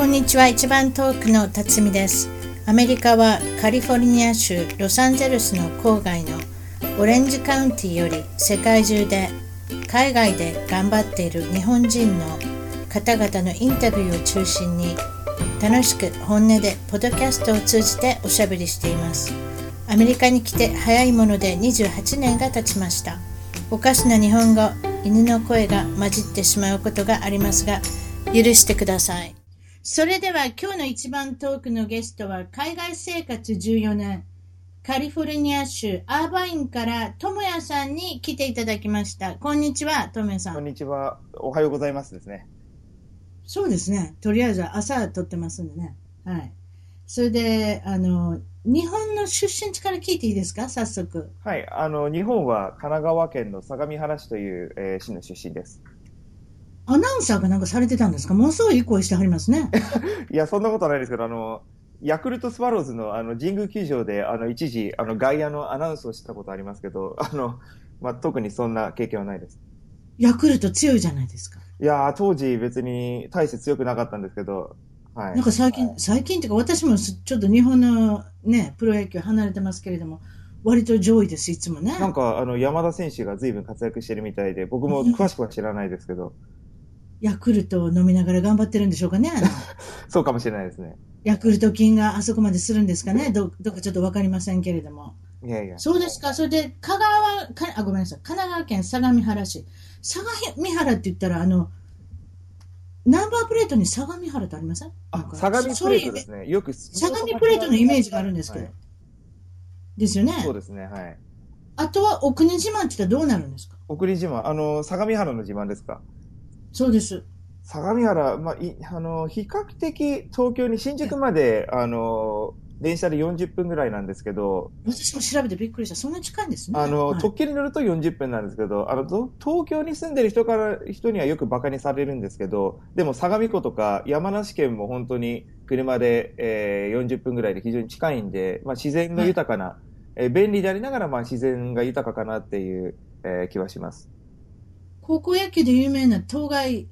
こんにちは。一番遠くの辰巳です。アメリカはカリフォルニア州ロサンゼルスの郊外のオレンジカウンティより世界中で海外で頑張っている日本人の方々のインタビューを中心に楽しく本音でポッドキャストを通じておしゃべりしています。アメリカに来て早いもので28年が経ちました。おかしな日本語犬の声が混じってしまうことがありますが許してください。それでは今日の一番遠くのゲストは海外生活14年カリフォルニア州アーバインからともやさんに来ていただきました。こんにちは、ともやさん。こんにちは。おはようございますですね。そうですね。とりあえず朝撮ってますんでね。はい。それで、あの、日本の出身地から聞いていいですか？早速。はい。あの、日本は神奈川県の相模原市という、えー市の出身です。アナウンサーがなんかされてたんですか？ものすごいいい声してはりますね。いや、そんなことないですけど、あの、ヤクルトスワローズのあの神宮球場で、あの、一時、あの、外野のアナウンスをしたことありますけど、あの、まあ、特にそんな経験はないです。ヤクルト強いじゃないですか。いやー、当時別に大して強くなかったんですけど、はい。なんか最近、最近っていうか私もすちょっと日本のね、プロ野球離れてますけれども、割と上位です、いつもね。なんか、あの、山田選手が随分活躍してるみたいで、僕も詳しくは知らないですけど、ヤクルトを飲みながら頑張ってるんでしょうかね。そうかもしれないですね。ヤクルト菌があそこまでするんですかね。ど、どっかちょっとわかりませんけれども。いやいや。そうですか。それで、香川、かあ、ごめんなさい。神奈川県相模原市。相模原って言ったら、あの、ナンバープレートに相模原ってありません？なあ相模プレートですね。よく、相模プレートのイメージがあるんですけど。はいですよね。そうですね、はい。あとは、奥根島って言ったらどうなるんですか？送り自慢、あの、相模原の自慢ですか？そうです。相模原、まあ、い、あの、比較的東京に新宿まで、あの、電車で40分ぐらいなんですけど、私も調べてびっくりした。そんな近いんですね。あの、はい特急に乗ると40分なんですけど、あの、と東京に住んでる人から、人にはよく馬鹿にされるんですけど、でも相模湖とか山梨県も本当に車で、えー40分ぐらいで非常に近いんで、まあ、自然の豊かな、えー便利でありながら、まあ、自然が豊かかなっていう、えー気はします。高校野球で有名な東海、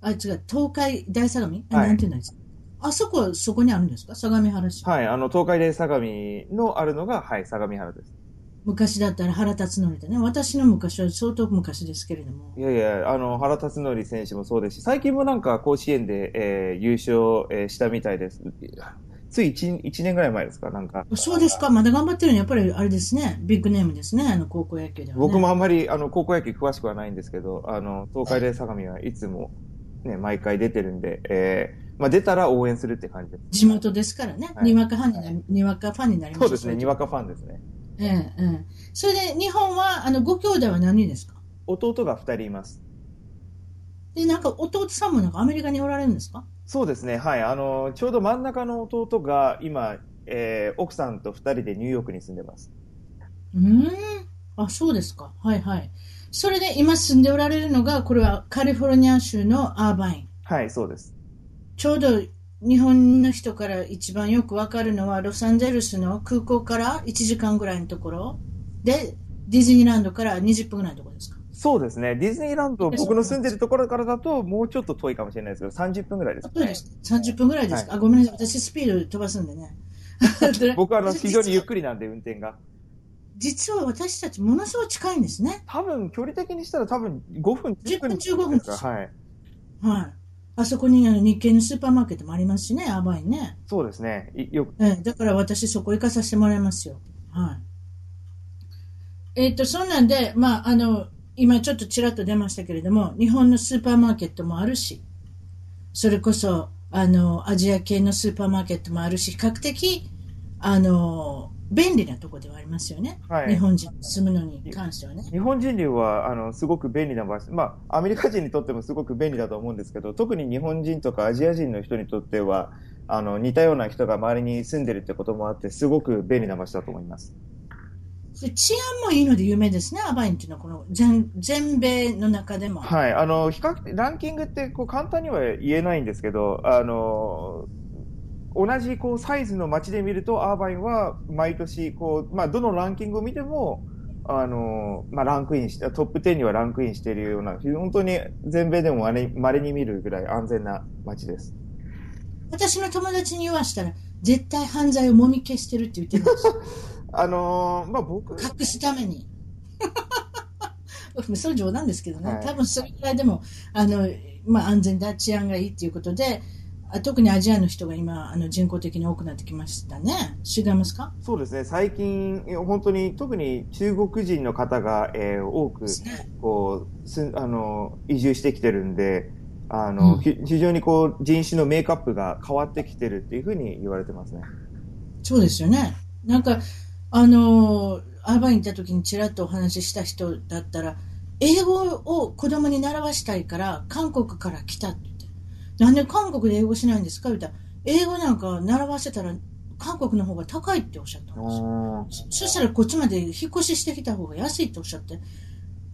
あ、違う、東海大相模？あ、はいなんていうんですかあそこはそこにあるんですか？相模原市。はい、あの、東海大相模のあるのが、はい、相模原です。昔だったら原辰徳でね、私の昔は相当昔ですけれどもい、やいや、あの、原辰徳選手もそうですし、最近もなんか甲子園で、えー優勝、えーしたみたいです。つい 1, 一年ぐらい前ですか、なんか。そうですか、まだ頑張ってるのやっぱりあれですね、ビッグネームですね、あの高校野球では、ね。僕もあんまり、あの、高校野球詳しくはないんですけど、あの、東海大相模はいつも、ね、毎回出てるんで、えーまあ、出たら応援するって感じです。地元ですからね、はいにわかファンになり、にわかファンになりましたそうですね、にわかファンですね。ええええ。それで日本は、あの、ご兄弟は何人ですか？弟が2人います。で、なんか弟さんもなんかアメリカにおられるんですか？そうですね、はい。あの、ちょうど真ん中の弟が今、えー奥さんと2人でニューヨークに住んでます。うーん。あ、そうですか。はいはい。それで今住んでおられるのが、これはカリフォルニア州のアーバイン。はい、そうです。ちょうど日本の人から一番よくわかるのは、ロサンゼルスの空港から1時間ぐらいのところで、ディズニーランドから20分ぐらいのところですか？そうですね。ディズニーランド、僕の住んでるところからだと、もうちょっと遠いかもしれないですけど、30分ぐらいですね。そうです。30分ぐらいですか、あ、ごめんなさい。私スピード飛ばすんでね。僕はあの、私非常にゆっくりなんで、運転が。実は私たちものすごい近いんですね。多分、距離的にしたら多分5分、10分15分ですか？はい。はい。あそこにあの日系のスーパーマーケットもありますしね、アーバインね。そうですね。いよく、ええ、だから私そこ行かさせてもらいますよ。はい。えっ、と、そんなんで、まあ、あの、今ちょっとちらっと出ましたけれども、日本のスーパーマーケットもあるし、それこそ、あの、アジア系のスーパーマーケットもあるし、比較的、あの、便利なところではありますよね。はい日本人に住むのに関してはね。日本人流は、あの、すごく便利な場所。まあ、アメリカ人にとってもすごく便利だと思うんですけど、特に日本人とかアジア人の人にとっては、あの、似たような人が周りに住んでるってこともあって、すごく便利な場所だと思います。で治安もいいので有名ですね、アーバインっていうのは、この全全米の中でも。はい。あの、比較的、ランキングって、こう、簡単には言えないんですけど、あの、同じ、こう、サイズの街で見ると、アーバインは、毎年、こう、まあ、どのランキングを見ても、あの、まあ、ランクインして、トップ10にはランクインしているような、本当に全米でも稀に稀に見るぐらい安全な街です。私の友達に言わしたら、絶対犯罪をもみ消してるって言ってるんですよ。あのーまあ、僕、隠すために。それ冗談ですけどね、はい多分それぐらいでもあの、まあ、安全だ、治安がいいっていうことで、あ特にアジアの人が今、あの人口的に多くなってきましたね。違いますか？そうですね、最近、本当に特に中国人の方が、えー多く。こうすあの移住してきてるんで、あのうんひ非常にこう人種のメイクアップが変わってきてるっていうふうに言われてますね。そうですよね。なんか、あの、アーバイに行った時にちらっとお話しした人だったら、英語を子供に習わしたいから、韓国から来たって言って。なんで韓国で英語しないんですか言ったら、英語なんか習わせたら、韓国の方が高いっておっしゃったんですよ。そしたらこっちまで引っ越ししてきた方が安いとおっしゃって、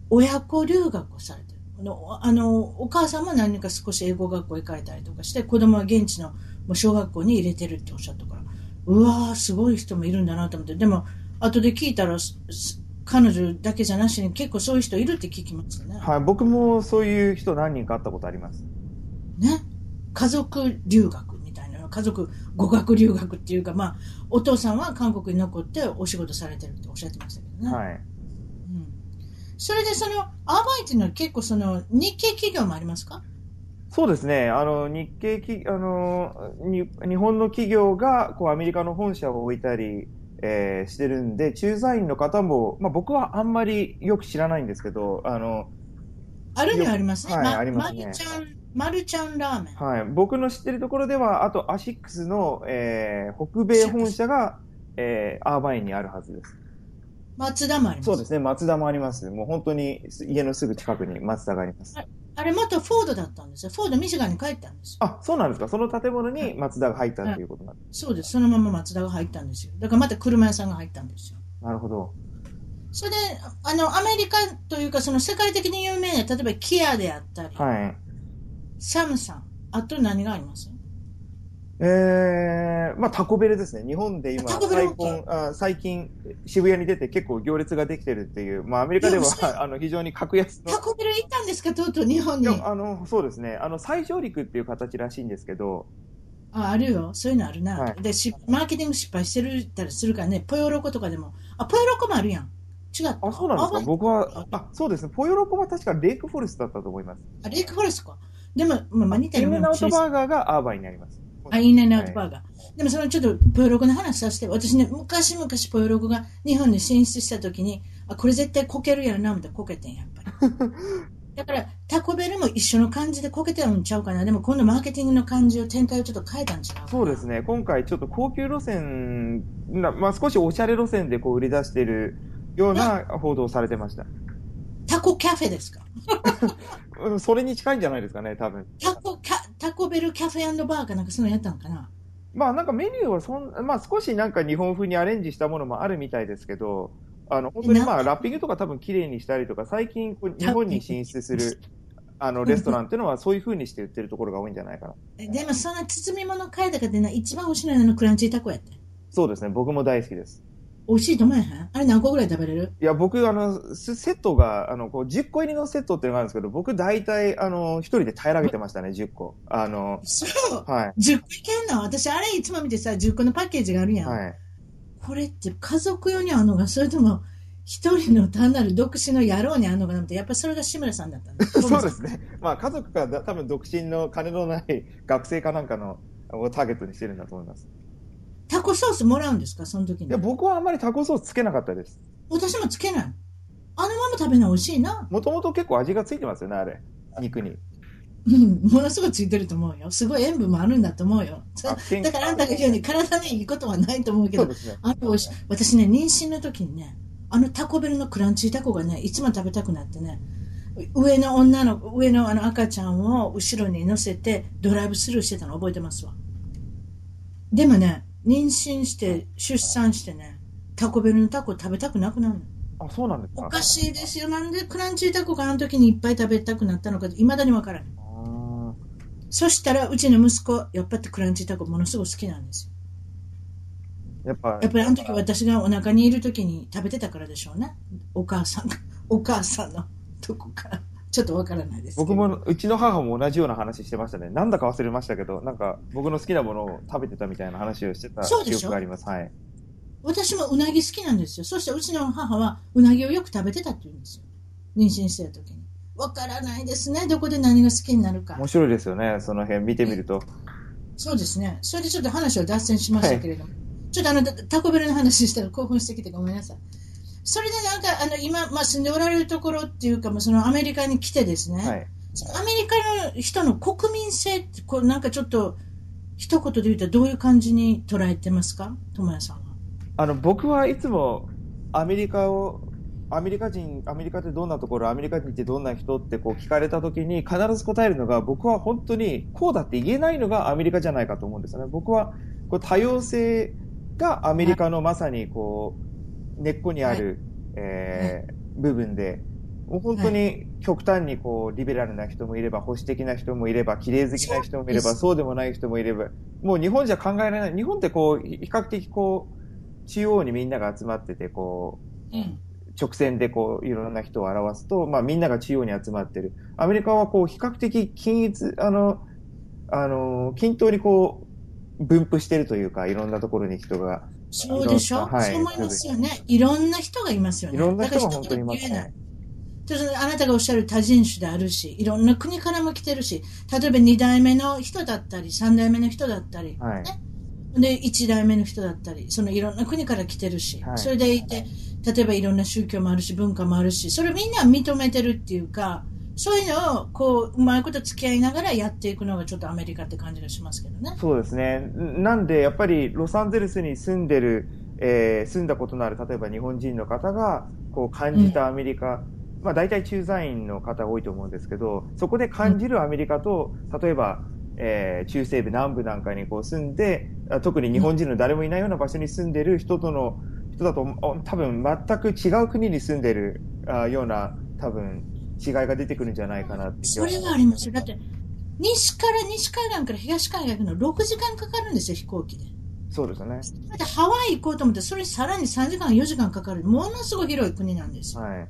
親子留学をされての、あのお母さんも何か少し英語学校行かれたりとかして、子供は現地のもう小学校に入れてるっておっしゃったから、うわー、すごい人もいるんだなと思って、でも、後で聞いたら、彼女だけじゃなしに結構そういう人いるって聞きますよね。はい、僕もそういう人何人か会ったことあります。ね？家族留学みたいな、家族語学留学っていうか、まあ、お父さんは韓国に残ってお仕事されてるっておっしゃってましたけどね。はい。うんそれでそのアーバイっていうのは結構その日系企業もありますか？そうですね。あの、日系き、あの、に日本の企業が、こう、アメリカの本社を置いたり、えーしてるんで、駐在員の方も、まあ僕はあんまりよく知らないんですけど、あの、あるにはありますね。はいまありますねマルちゃん、マルちゃんラーメン。はい。僕の知ってるところでは、あとアシックスの、えー北米本社が、えーアーバインにあるはずです。松田もあります。そうですね。松田もあります。もう本当に家のすぐ近くに松田があります。あれ元フォードだったんですよ。フォードミシガンに帰ったんですよ。あ、そうなんですか。その建物に松田が入ったっていうことなんです。そうです。そのまま松田が入ったんですよ。だからまた車屋さんが入ったんですよ。なるほど。それで、あの、アメリカというか、その世界的に有名な、例えばキアであったり、はい。サムさん、あと何があります？えー、まあ、タコベルですね。日本で今、最近、あ最近、渋谷に出て結構行列ができてるっていう、まあ、アメリカでは、あの、非常に格安のタ、コベル行ったんですか？とうとう日本に。あの、そうですね。あの、再上陸っていう形らしいんですけど、あ、あるよ。そういうのあるな。はいでし、マーケティング失敗してるたりするからね、ポヨロコとかでも。あ、ポヨロコもあるやん。違った？あ、そうなんですか？あ僕は、あ、そうですね。ポヨロコは確かレイクフォレストだったと思います。あレイクフォレストか。でも、まあ、まあ、似たイようなンナウトバーガーがアーバイになります。あ、インナーアウトバーガー。でもそのちょっとポヨロコの話させて、私ね、昔々ポヨロコが日本に進出した時に、あ、これ絶対こけるやろな、思ってこけてん、やっぱり。だから、タコベルも一緒の感じでこけてるんちゃうかな。でも今度マーケティングの感じを、展開をちょっと変えたんちゃうそうですね。今回ちょっと高級路線な、まあ、少しおしゃれ路線でこう売り出しているような報道をされてました。タコキャフェですか？う んそれに近いんじゃないですかね、多分。タコキャ、タコベルキャフェバーかなんかそのやったのかな？まあなんかメニューはそん、まあ少しなんか日本風にアレンジしたものもあるみたいですけど、あの、本当にまあラッピングとか多分綺麗にしたりとか、最近こう日本に進出する、あの、レストランっていうのはそういう風にして売ってるところが多いんじゃないかな。えでもその包み物変えたかってな、一番美味しいのはあのクランチータコやって。そうですね、僕も大好きです。美味しいと思えへん？あれ何個ぐらい食べれる？いや、僕、あの、セセットが、あの、こう、10個入りのセットっていうのがあるんですけど、僕大体、あの、一人で平らげてましたね、10個。あの、そう。はい。10個いけんの？私、あれいつも見てさ、10個のパッケージがあるやん。はい。これって家族用にあるのか、それとも一人の単なる独身の野郎にあるのかなって、やっぱりそれが志村さんだったんだ そうですね。まあ、家族がだ多分独身の金のない学生かなんかのをターゲットにしてるんだと思います。タコソースもらうんですか、その時にいや、。僕はあんまりタコソースつけなかったです。私もつけない。あのまま食べるの美味しいな。もともと結構味がついてますよね、あれ。肉に。うん、ものすごいついてると思うよ。すごい塩分もあるんだと思うよ。だからあんたが言うように体にいいことはないと思うけど、ね。あの私ね、妊娠の時にね、あのタコベルのクランチータコがね、いつも食べたくなってね、上の女の、上のあの赤ちゃんを後ろに乗せてドライブスルーしてたの覚えてますわ。でもね、妊娠して出産してね、タコベルのタコ食べたくなくなるの。あ、そうなんですか？おかしいですよ。なんでクランチータコがあの時にいっぱい食べたくなったのか、いまだにわからない。あそしたら、うちの息子、やっぱりクランチータコものすごく好きなんですよ。ーやっぱやっぱりあの時私がお腹にいる時に食べてたからでしょうね。お母さんが、お母さんのとこからちょっとわからないです。僕も、うちの母も同じような話してましたね。なんだか忘れましたけど、なんか僕の好きなものを食べてたみたいな話をしてた記憶があります。はい。私もうなぎ好きなんですよ。そしてうちの母はうなぎをよく食べてたって言うんですよ。妊娠してる時に。わからないですね。どこで何が好きになるか。面白いですよね、その辺見てみると。そうですね。それでちょっと話を脱線しましたけれども。ちょっとあの、タコベルの話したら興奮してきてごめんなさい。それでなんか、あの、今、まあ、住んでおられるところっていうか、まあ、そのアメリカに来てですね。はい。アメリカの人の国民性って、こうなんかちょっと、一言で言うとどういう感じに捉えてますか？智也さんは。あの、僕はいつもアメリカを、アメリカ人、アメリカってどんなところ、アメリカ人ってどんな人ってこう聞かれたときに必ず答えるのが、僕は本当にこうだって言えないのがアメリカじゃないかと思うんですよね。僕はこう多様性がアメリカのまさにこう、根っこにある、えー部分で、もう本当に極端にこう、リベラルな人もいれば、保守的な人もいれば、綺麗好きな人もいれば、そうですそうでもない人もいれば、もう日本じゃ考えられない。日本ってこう、比較的こう、中央にみんなが集まってて、こう、うん。直線でこう、いろんな人を表すと、まあみんなが中央に集まってる。アメリカはこう、比較的均一、あの、あの、均等にこう、分布してるというか、いろんなところに人が。そうでしょ、はい。そう思いますよね。いろんな人がいますよね。いろんな人がだから本当にいますね。あなたがおっしゃる多人種であるし、いろんな国からも来てるし、例えば2代目の人だったり、3代目の人だったり、はい。ね、で1代目の人だったり、そのいろんな国から来てるし、はい。それでいて、例えばいろんな宗教もあるし、文化もあるし、それみんな認めてるっていうか、そういうのをこううまいこと付き合いながらやっていくのがちょっとアメリカって感じがしますけどね。そうですね。なんで、やっぱりロサンゼルスに住んでる、えー住んだことのある、例えば日本人の方が、こう感じたアメリカ、まあ大体駐在員の方が多いと思うんですけど、そこで感じるアメリカと、例えば、えー中西部、南部なんかにこう住んで、あ特に日本人の誰もいないような場所に住んでる人との、人だと、お多分全く違う国に住んでるあような、多分違いが出てくるんじゃないかなって気それはありますよ。だって、西から西海岸から東海岸の6時間かかるんですよ、飛行機で。そうですよね。だってハワイ行こうと思って、それにさらに3時間、4時間かかる、ものすごい広い国なんですよ。はい。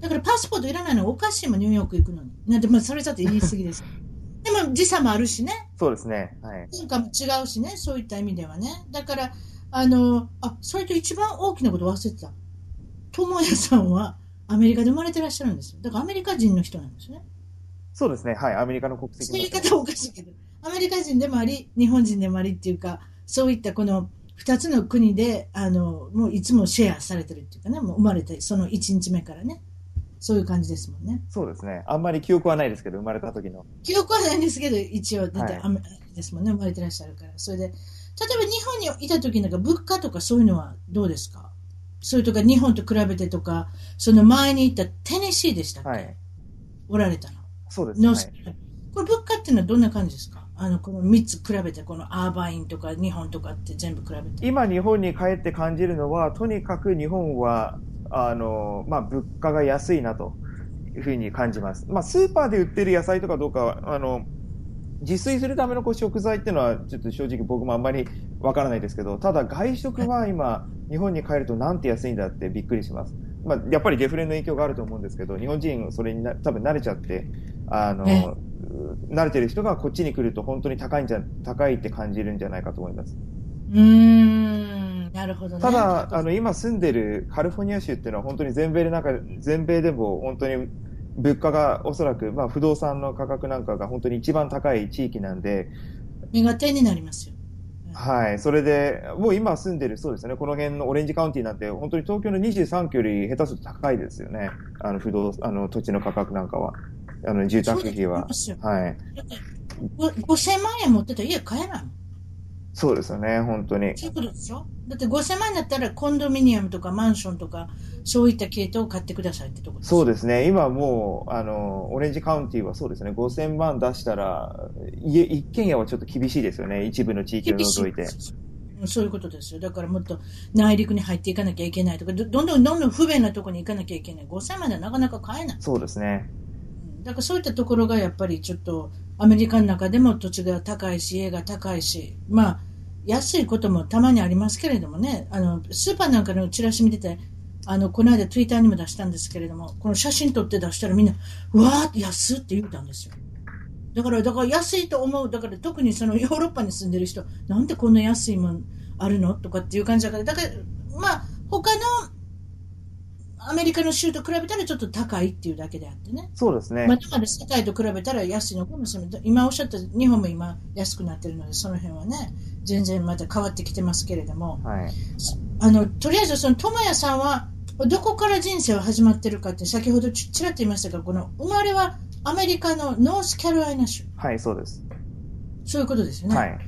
だからパスポートいらないのはおかしいもん、ニューヨーク行くのに。なんで、まあ、それだって言い過ぎです。でも時差もあるしね、そうですね。はい。文化も違うしね、そういった意味ではね。だから、あの、あ、それと一番大きなこと忘れてた。智也さんはアメリカで生まれてらっしゃるんですよ。だからアメリカ人の人なんですね。そうですね。はい。アメリカの国籍そういう言い方はおかしいけど、アメリカ人でもあり、日本人でもありっていうか、そういったこの二つの国で、あの、もういつもシェアされてるっていうかね、もう生まれて、その一日目からね。そういう感じですもんね。そうですね。あんまり記憶はないですけど、生まれた時の。記憶はないんですけど、一応、だってはいですもんね、生まれてらっしゃるから。それで、例えば日本にいた時なんか物価とかそういうのはどうですか？それとか日本と比べてとか、その前に行ったテネシーでしたっけ、はい。おられたの。そうですね。これ物価っていうのはどんな感じですか？あの、この3つ比べて、このアーバインとか日本とかって全部比べて。今、日本に帰って感じるのは、とにかく日本は、あの、まあ、物価が安いなというふうに感じます。まあ、スーパーで売ってる野菜とかどうかは、あの、自炊するためのこう食材っていうのは、ちょっと正直僕もあんまりわからないですけど、ただ外食は今、日本に帰るとなんて安いんだってびっくりします。まあ、やっぱりデフレの影響があると思うんですけど、日本人それにな多分慣れちゃって、あの、ね慣れてる人がこっちに来ると本当に高いんじゃ、高いって感じるんじゃないかと思います。うーん、なるほどね。ただ、あの、今住んでるカリフォルニア州っていうのは本当に全米でなんか、全米でも本当に物価がおそらく、まあ不動産の価格なんかが本当に一番高い地域なんで、目が点になりますよ。はい。それで、もう今住んでる、そうですね、この辺のオレンジカウンティなんて本当に東京の23区より下手すると高いですよね。あの、不動、あの、土地の価格なんかは。あの、住宅費は。そうですよはい。だってご5000万円持ってたら家買えないもん。そうですよね、本当に。そういうことでしょ？だって5000万円だったらコンドミニアムとかマンションとかそういった系統を買ってくださいってとこですそうですね。今もう、あの、オレンジカウンティはそうですね。5000万出したら、家、一軒家はちょっと厳しいですよね。一部の地域を除いて。そういうことですよ。だからもっと内陸に入っていかなきゃいけないとか、どどんどんどんどん不便なところに行かなきゃいけない。5000万ではなかなか買えない。そうですね。うんだからそういったところがやっぱりちょっとアメリカの中でも土地が高いし、家が高いし、まあ、安いこともたまにありますけれどもね、あの、スーパーなんかのチラシ見てて、あの、この間ツイッターにも出したんですけれども、この写真撮って出したらみんな、うわーって、安って言ったんですよ。だから、だから安いと思う。だから特にそのヨーロッパに住んでる人、なんでこんな安いもんあるの？とかっていう感じだから、だから、まあ、他のアメリカの州と比べたらちょっと高いっていうだけであってね。そうですね。まだまだ世界と比べたら安いのかもしれない。今おっしゃった日本も今安くなってるので、その辺はね、全然また変わってきてますけれども、はい。あの、とりあえずその智也さんは、どこから人生は始まってるかって、先ほどちちらっと言いましたが、この生まれはアメリカのノースカロライナ州。はい、そうです。そういうことですよね。はい。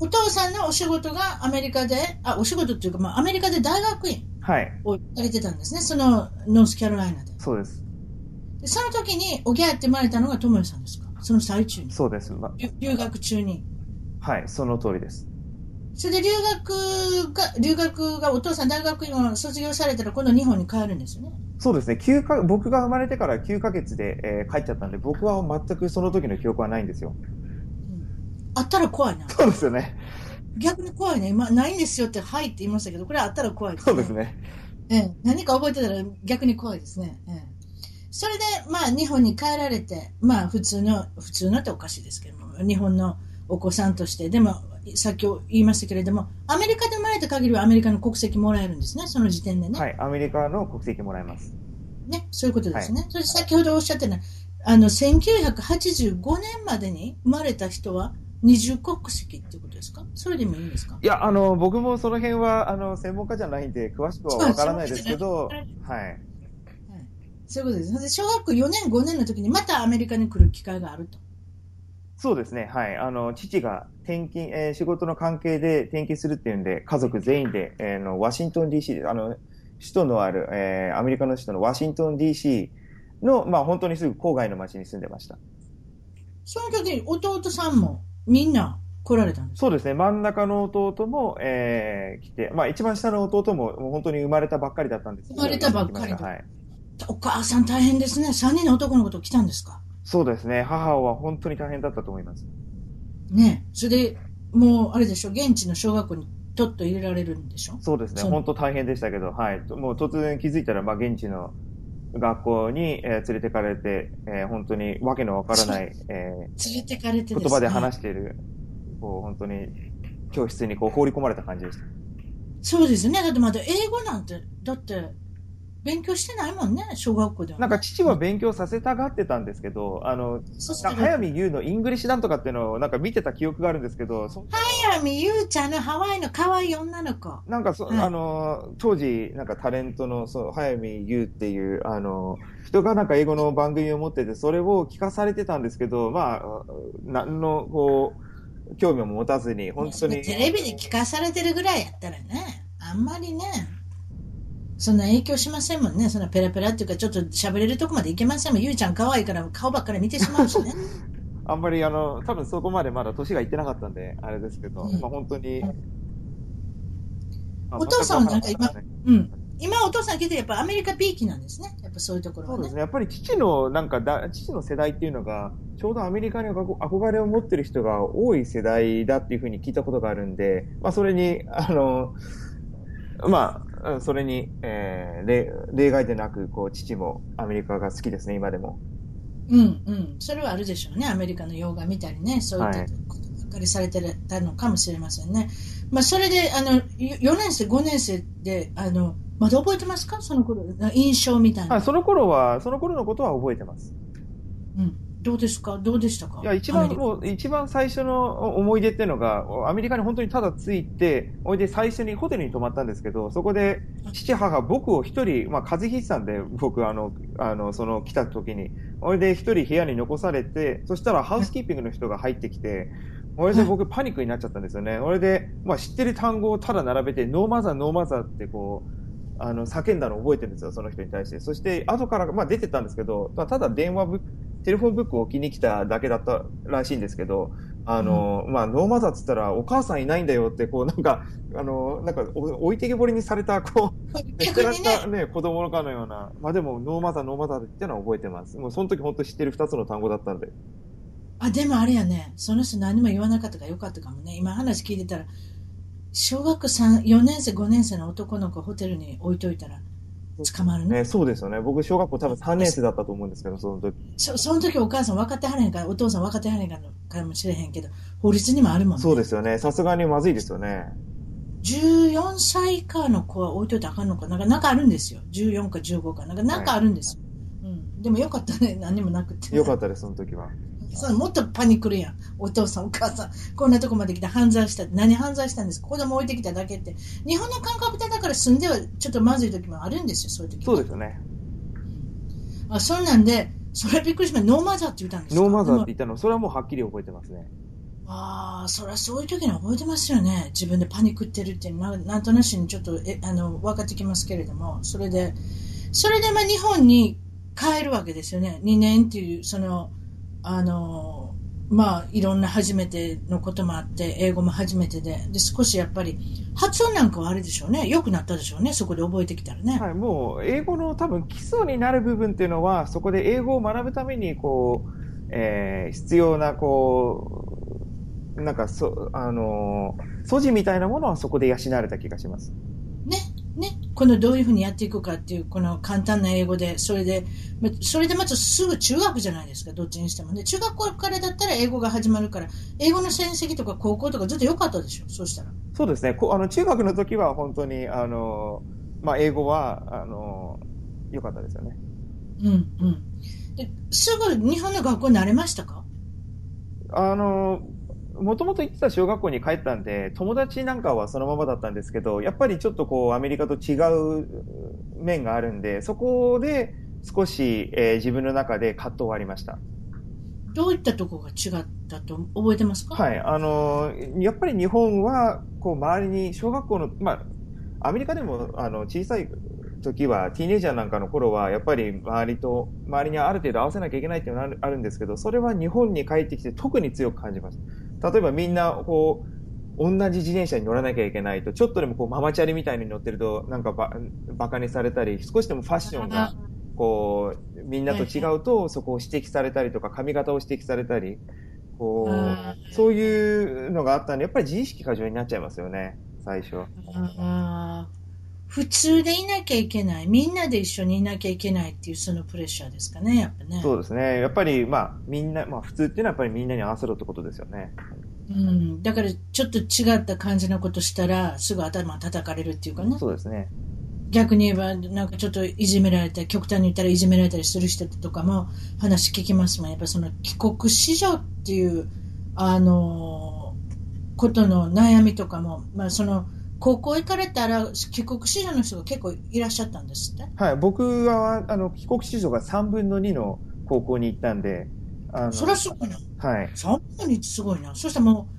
お父さんのお仕事がアメリカで、あ、お仕事っていうか、まあ、アメリカで大学院はい。をされてたんですね、そのノースカロライナで。そうです。でその時に、おぎゃーって生まれたのが智也さんですか？その最中に。そうです。ま留留学中に。はい、その通りです。それで留学が、留学がお父さん大学院を卒業されたら今度日本に帰るんですよね。そうですね。9か、僕が生まれてから9ヶ月で、えー帰っちゃったんで、僕は全くその時の記憶はないんですよ。うん。あったら怖いな。そうですよね。逆に怖いね。今、ないんですよって、はいって言いましたけど、これあったら怖いですね。そうですね。ええ、何か覚えてたら逆に怖いですね。ええ、それで、まあ、日本に帰られて、まあ、普通の、普通のっておかしいですけども、日本のお子さんとして、でも、さっき言いましたけれども、アメリカで生まれた限りはアメリカの国籍もらえるんですね、その時点でね。はい、アメリカの国籍もらえます。ね、そういうことですね。それ先ほどおっしゃってた、あの、1985年までに生まれた人は二重国籍っていうことですか？それでもいいんですか？いや、あの、僕もその辺は、あの、専門家じゃないんで、詳しくはわからないですけど、はい。そういうことです。で小学校4年、5年の時にまたアメリカに来る機会があると。そうですね、はい。あの、父が転勤、えー仕事の関係で転勤するっていうんで、家族全員で、えーの、ワシントン DC で、あの、首都のある、えーアメリカの首都のワシントン DC の、まあ、本当にすぐ郊外の町に住んでました。その時に弟さんもみんな来られたんですか？そうですね、真ん中の弟も、えー来て、まあ、一番下の弟も、もう本当に生まれたばっかりだったんです生まれたばっかりはい。お母さん大変ですね。3人の男の子と来たんですか？そうですね、母は本当に大変だったと思います。ねそれでもうあれでしょ、現地の小学校にとっと入れられるんでしょ？そうですね、本当大変でしたけど、はい。もう突然気づいたら、まあ、現地の学校に、えー連れてかれて、えー本当にわけのわからない、え連れてかれてー言葉で話している、こう、本当に教室にこう放り込まれた感じでした。そうですよね。だってまだ英語なんて、だって勉強してないもんね、小学校では。なんか父は勉強させたがってたんですけど、あの、早見優の English なんとかっていうのをなんか見てた記憶があるんですけど、そ早見優ちゃんのハワイの可愛い女の子。なんかそ、はいあの、当時、なんかタレントの、そう、早見優っていう、あの、人がなんか英語の番組を持ってて、それを聞かされてたんですけど、まあ、何の、こう、興味も持たずに、本当に。テレビで聞かされてるぐらいやったらね、あんまりね、そんな影響しませんもんね。そんなペラペラっていうか、ちょっと喋れるとこまでいけませんもん。ゆうちゃん可愛いから顔ばっかり見てしまうしね。あんまり、あの、多分そこまでまだ年がいってなかったんで、あれですけど、うんまあ本当に。まあお父さんはなんか今ねうん。今お父さん聞いてやっぱアメリカ B 期なんですね。やっぱそういうところはね。そうですね。やっぱり父の、なんかだ、父の世代っていうのが、ちょうどアメリカに憧憧れを持ってる人が多い世代だっていうふうに聞いたことがあるんで、まあそれに、あの、まあ、うんそれに、えー例、例外でなく、こう、父もアメリカが好きですね、今でも。うんうん。それはあるでしょうね。アメリカの洋画見たりね、そういったはいことばっかりされてたのかもしれませんね。まあそれで、あの、4年生、5年生で、あの、まだ覚えてますか？その頃、印象みたいな。はい、その頃は、その頃のことは覚えてます。うん。どうですか？どうでしたか？いや、一番もう、一番最初の思い出っていうのが、アメリカに本当にただ着いて、おいで最初にホテルに泊まったんですけど、そこで父母、僕を一人、まあ風邪ひいてたんで、僕、あの、あの、その来た時に、ほいで一人部屋に残されて、そしたらハウスキーピングの人が入ってきて、ほいで僕パニックになっちゃったんですよね。ほいで、まあ知ってる単語をただ並べて、 no mother, no mother ってこう、あの、叫んだのを覚えてるんですよ、その人に対して。そして、後から、まあ出てたんですけど、まあただ電話 telephone book を置きに来ただけだったらしいんですけど、あの、まあ、 no mother っつったら、お母さんいないんだよって、こう、なんか、あの、なんか、お置いてけぼりにされた、こう、捨てられ逆にねたね、子供のかのような、まあでも、 no mother, no mother ってのは覚えてます。もう、その時本当知ってる二つの単語だったんで。あ、でもあれやね、その人何も言わなかったからよかったかもね。今話聞いてたら、小学3、4年生、5年生の男の子ホテルに置いといたら、捕まるね。ね、そうですよね。僕、小学校多分3年生だったと思うんですけど、その時。そその時お母さん分かってはれへんから、お父さん分かってはれへんからかもしれへんけど、法律にもあるもんね。そうですよね。さすがにまずいですよね。14歳以下の子は置いといたらあかんのかなんか、なんかあるんですよ。14か15か。なんか、なんかあるんですよ。うん。でもよかったね。何にもなくて。よかったです、その時は。そうもっとパニックるやん。お父さん、お母さん。こんなとこまで来て犯罪した。何犯罪したんですか？子供置いてきただけって。日本の感覚でだから住んではちょっとまずい時もあるんですよ、そういう時そうですよね。あ、そんなんで、それびっくりしました。 No mother って言ったんですか？ No mother って言ったの、それはもうはっきり覚えてますね。ああ、そりゃそういう時に覚えてますよね。自分でパニックってるっていうのは、なんとなしにちょっとえあの分かってきますけれども、それで、それでまあ日本に帰るわけですよね。2年っていう、その、あの、まあ、いろんな初めてのこともあって、英語も初めてで、で、少しやっぱり、発音なんかはあれでしょうね。良くなったでしょうね。そこで覚えてきたらね。はい、もう、英語の多分基礎になる部分っていうのは、そこで英語を学ぶために、こう、えー必要な、こう、なんか、そ、あの、素地みたいなものはそこで養われた気がします。ね、ね、このどういうふうにやっていくかっていう、この簡単な英語で、それで、まそれでまずすぐ中学じゃないですか、どっちにしてもね。中学校からだったら英語が始まるから、英語の成績とか高校とかずっと良かったでしょ、そうしたら。そうですね。こあの、中学の時は本当に、あのー、まあ、英語は、あのー、良かったですよね。うん、うん。で、すぐ日本の学校に慣れましたか？あの、もともと行ってた小学校に帰ったんで、友達なんかはそのままだったんですけど、やっぱりちょっとこう、アメリカと違う面があるんで、そこで少し、えー自分の中で葛藤はありました。どういったところが違ったと覚えてますか？はい。あの、やっぱり日本は、こう、周りに、小学校の、まあ、アメリカでも、あの、小さい時は、ティーネイジャーなんかの頃は、やっぱり周りと、周りにある程度合わせなきゃいけないっていうのがあるんですけど、それは日本に帰ってきて特に強く感じました。例えばみんな、こう、同じ自転車に乗らなきゃいけないと、ちょっとでもこう、ママチャリみたいに乗ってると、なんかば、バカにされたり、少しでもファッションが、こう、みんなと違うと、そこを指摘されたりとか、髪型を指摘されたり、こあう、そういうのがあったんで、やっぱり自意識過剰になっちゃいますよね、最初。普通でいなきゃいけない。みんなで一緒にいなきゃいけないっていうそのプレッシャーですかね、やっぱね。そうですね。やっぱり、まあ、みんな、まあ、普通っていうのはやっぱりみんなに合わせろってことですよね。うん、だからちょっと違った感じのことしたらすぐ頭叩かれるっていうかねそうですね。逆に言えばなんかちょっといじめられたり極端に言ったらいじめられたりする人とかも話聞きますもんやっぱその帰国子女っていうあのことの悩みとかも、まあ、その高校行かれたら帰国子女の人が結構いらっしゃったんですって？はい。僕は、あの、帰国子女が3分の2の高校に行ったんで、あの、それはすごいなはい。3分の1すごいなそしたらもう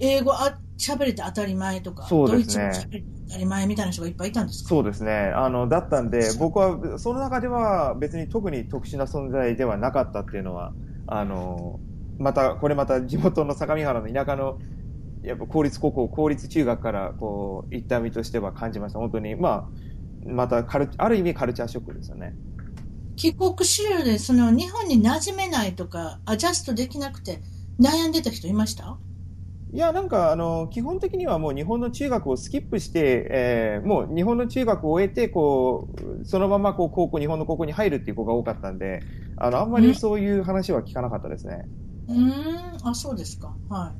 英語あ喋れて当たり前とかそうですねドイツ語喋れて当たり前みたいな人がいっぱいいたんですか？そうですね。あの、だったんで、僕は、その中では別に特に特殊な存在ではなかったっていうのは、あの、また、これまた地元の相模原の田舎の、やっぱ公立高校、公立中学から、こう、行った身としては感じました。本当に、まあ、またカル、ある意味カルチャーショックですよね。帰国子女でその日本に馴染めないとかアジャストできなくて悩んでた人いました？いや、なんか、あの、基本的にはもう日本の中学をスキップして、えーもう日本の中学を終えて、こう、そのままこう、高校、日本の高校に入るっていう子が多かったんで、あの、あんまりそういう話は聞かなかったですね。うーん。あそうですか。は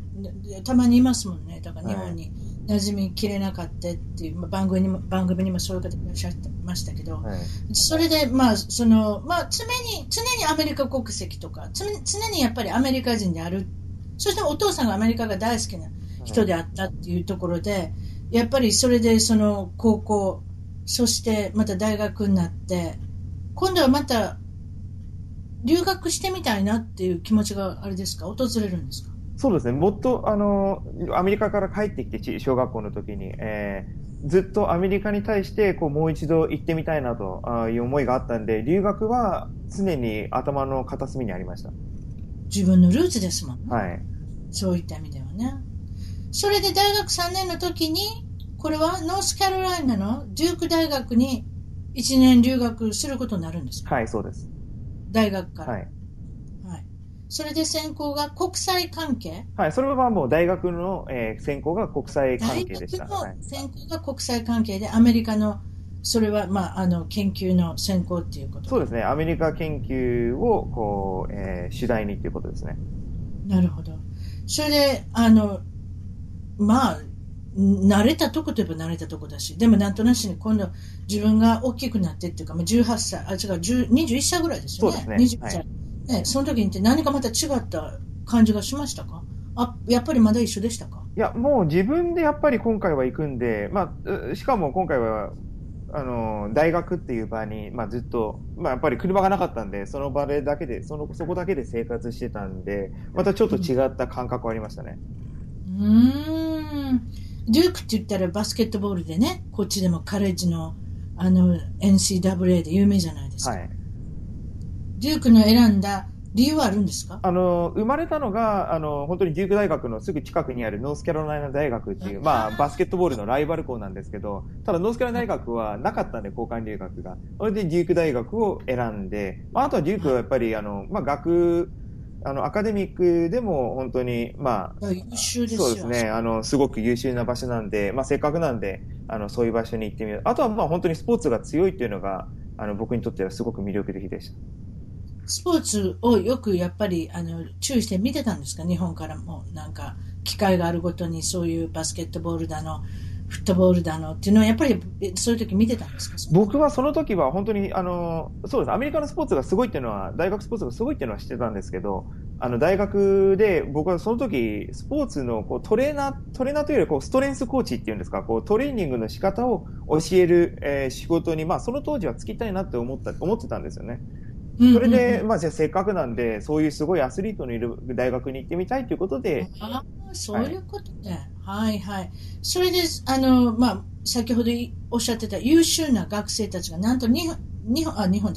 い。たまにいますもんね。だから日本に馴染みきれなかったっていう、まあ、番組にも番組にもそういう方いらっしゃってましたけど、はい。それで、まあ、その、まあ、常に、常にアメリカ国籍とか、常に常にやっぱりアメリカ人である。そしてお父さんがアメリカが大好きな人であったっていうところで、やっぱりそれでその高校、そしてまた大学になって、今度はまた留学してみたいなっていう気持ちがあれですか？訪れるんですか？そうですね。もっと、あの、アメリカから帰ってきて、ち小学校の時に、えーずっとアメリカに対して、こう、もう一度行ってみたいなという思いがあったんで、留学は常に頭の片隅にありました。自分のルーツですもんね。はい。そういった意味ではね。それで大学3年の時に、これはノースカロライナのデューク大学に1年留学することになるんですか？はい、そうです。大学から。はい。はい。それで専攻が国際関係？はい、それはもう大学の、えー専攻が国際関大係でした。学のはい。専攻が国際関係でアメリカのそれは、まあ、あの研究の専攻っていうこと？そうですね。アメリカ研究を、こう、えー、主題にっていうことですね。なるほど。それで、あの、まあ、慣れたとこといえば慣れたとこだし、でもなんとなしに今度自分が大きくなってっていうか、まあ、18歳、あ、違う、21歳ぐらいですよね。そうですね。21歳。はい、ね、その時にって何かまた違った感じがしましたか？あ、やっぱりまだ一緒でしたか？いや、もう自分でやっぱり今回は行くんで、まあ、しかも今回は、あの、大学っていう場に、まあずっと、まあやっぱり車がなかったんで、その場でだけで、その、そこだけで生活してたんで、またちょっと違った感覚はありましたね。うん。デュークって言ったらバスケットボールでね、こっちでもカレッジの、あの、NCAA で有名じゃないですか。はい。デュークの選んだ理由はあるんですか？あの、生まれたのが、あの、本当にデューク大学のすぐ近くにあるノースカロライナ大学っていう、まあ、バスケットボールのライバル校なんですけど、ただノースカロライナ大学はなかったんで、交換留学が。それでデューク大学を選んで、まあ、あとはデュークはやっぱり、あの、まあ、学、あの、アカデミックでも本当に、まあ、優秀ですそうですね、あの、すごく優秀な場所なんで、まあ、せっかくなんで、あの、そういう場所に行ってみる。あとは、まあ、本当にスポーツが強いっていうのが、あの、僕にとってはすごく魅力的でした。スポーツをよくやっぱりあの注意して見てたんですか、日本からもなんか機会があるごとにそういうバスケットボールだの、フットボールだのっていうのはやっぱりそういう時見てたんですか？僕はその時は本当にあのそうですアメリカのスポーツがすごいっていうのは大学スポーツがすごいっていうのは知ってたんですけどあの大学で僕はその時スポーツのこうトレーナートレーナーというよりこうストレンスコーチっていうんですか？こうトレーニングの仕方を教える、えー、仕事にまあその当時は就きたいなって思った思ってたんですよね。それで、まあ、じゃせっかくなんで、そういうすごいアスリートのいる大学に行ってみたいということで。ああ、そういうことね。はい、はい、はい。それで、あの、まあ、先ほどおっしゃってた優秀な学生たちが、なんと日本、日本、あ、日本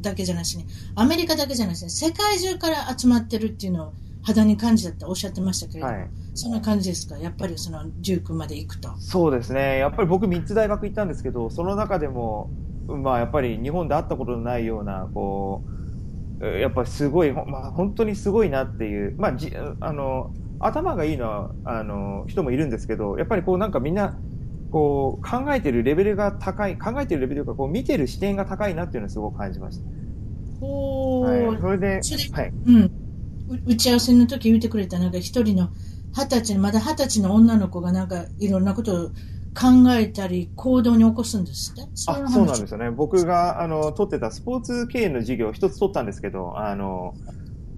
だけじゃなしに、アメリカだけじゃなしに、世界中から集まってるっていうのを肌に感じたっておっしゃってましたけれども、はい、そんな感じですか？やっぱりその、19まで行くと。そうですね。やっぱり僕3つ大学行ったんですけど、その中でも、まあ、やっぱり日本で会ったことのないような、こう、やっぱりすごい、まあ、本当にすごいなっていう、まあ、じあの頭がいいのはあの人もいるんですけど、やっぱりこうなんかみんな、こう考えてるレベルが高い、考えてるレベルというか、こう見てる視点が高いなっていうのをすごく感じました。はい、それで、はい。うん。打ち合わせの時言ってくれた、なんか一人の二十歳、まだ二十歳の女の子がなんかいろんなことを考えたり行動に起こすんですって？そあそうなんですよね。僕があの取ってたスポーツ経営の授業を一つ取ったんですけど、あの、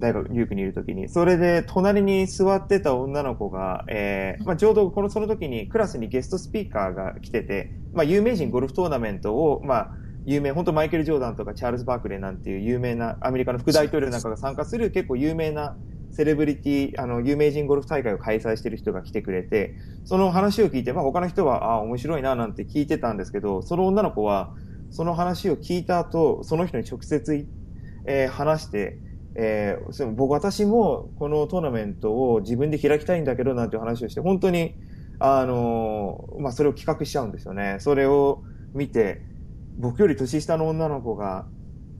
大学、リュークにいるときに、それで隣に座ってた女の子が、えー、まあ、ちょうどこの、その時にクラスにゲストスピーカーが来てて、まあ、有名人ゴルフトーナメントを、まあ、有名、本当マイケル・ジョーダンとかチャールズ・バークレーなんていう有名なアメリカの副大統領なんかが参加する結構有名なセレブリティ、あの、有名人ゴルフ大会を開催してる人が来てくれて、その話を聞いて、まあ他の人は、ああ、面白いななんて聞いてたんですけど、その女の子は、その話を聞いた後、その人に直接、えー、話して、えー、僕、私もこのトーナメントを自分で開きたいんだけど、なんていう話をして、本当に、あのー、まあ、それを企画しちゃうんですよね。それを見て、僕より年下の女の子が、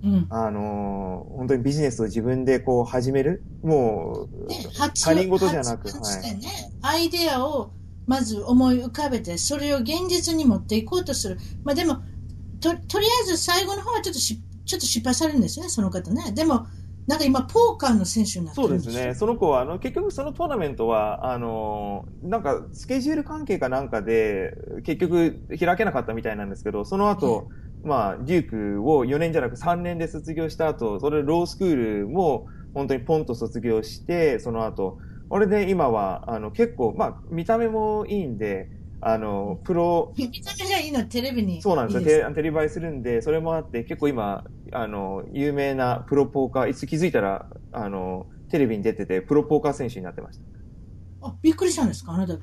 うん、あのー、本当にビジネスを自分でこう始めるもう、ね、他人事じゃなく、はい、ね、アイデアをまず思い浮かべて、それを現実に持っていこうとする。まあでも、と、とりあえず最後の方はちょっとし、ちょっと失敗されるんですよね、その方ね。でも、なんか今、ポーカーの選手になってるそうですね。その子は、あの、結局そのトーナメントは、あの、なんか、スケジュール関係かなんかで、結局開けなかったみたいなんですけど、その後、うんまあ、デュークを4年じゃなく3年で卒業した後、それロースクールも本当にポンと卒業して、その後、これで今は、あの、結構、まあ、見た目もいいんで、あの、プロ。見た目がいいのテレビに。そうなんですよ。テレビ映えするんで、それもあって、結構今、あの、有名なプロポーカー、いつ気づいたら、あの、テレビに出てて、プロポーカー選手になってました。あ、びっくりしたんですか？あなた、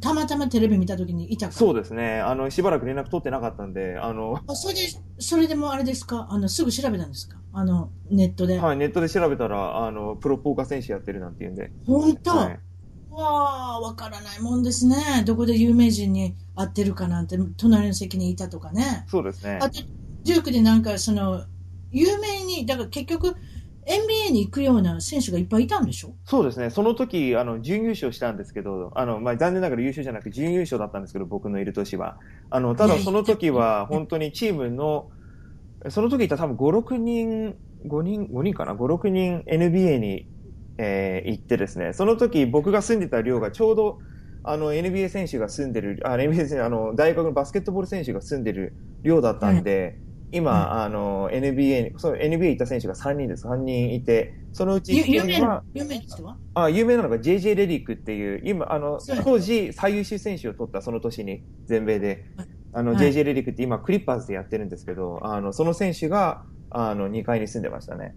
たまたまテレビ見たときにいたかそうですね。あの、しばらく連絡取ってなかったんで、あの。あ、それで、それでもあれですか？あの、すぐ調べたんですか？あの、ネットで。はい、ネットで調べたら、あの、プロポーカー選手やってるなんて言うんで。本当、はい、わあ、わからないもんですね。どこで有名人に会ってるかなんて、隣の席にいたとかね。そうですね。あと、ジュークでなんか、その、有名に、だから結局、NBA に行くような選手がいっぱいいたんでしょ？そうですね。その時、あの、準優勝したんですけど、あの、まあ、残念ながら優勝じゃなくて準優勝だったんですけど、僕のいる年は。あの、ただその時は、本当にチームの、その時いた多分5、6人、5人、5人かな ?5、6人 NBA に、えー、行ってですね、その時僕が住んでた寮がちょうど、あの、NBA 選手が住んでる、あ、NBA 選手、あの、大学のバスケットボール選手が住んでる寮だったんで、今、あの、NBA に、そう、NBA 行った選手が3人です。3人いて、そのうち有名な、有名な人は？あ、有名なのが JJ レディックっていう、今、あの、当時最優秀選手を取ったその年に、全米で。あの、はい、JJ レディックって今、クリッパーズでやってるんですけど、あの、その選手が、あの、2階に住んでましたね。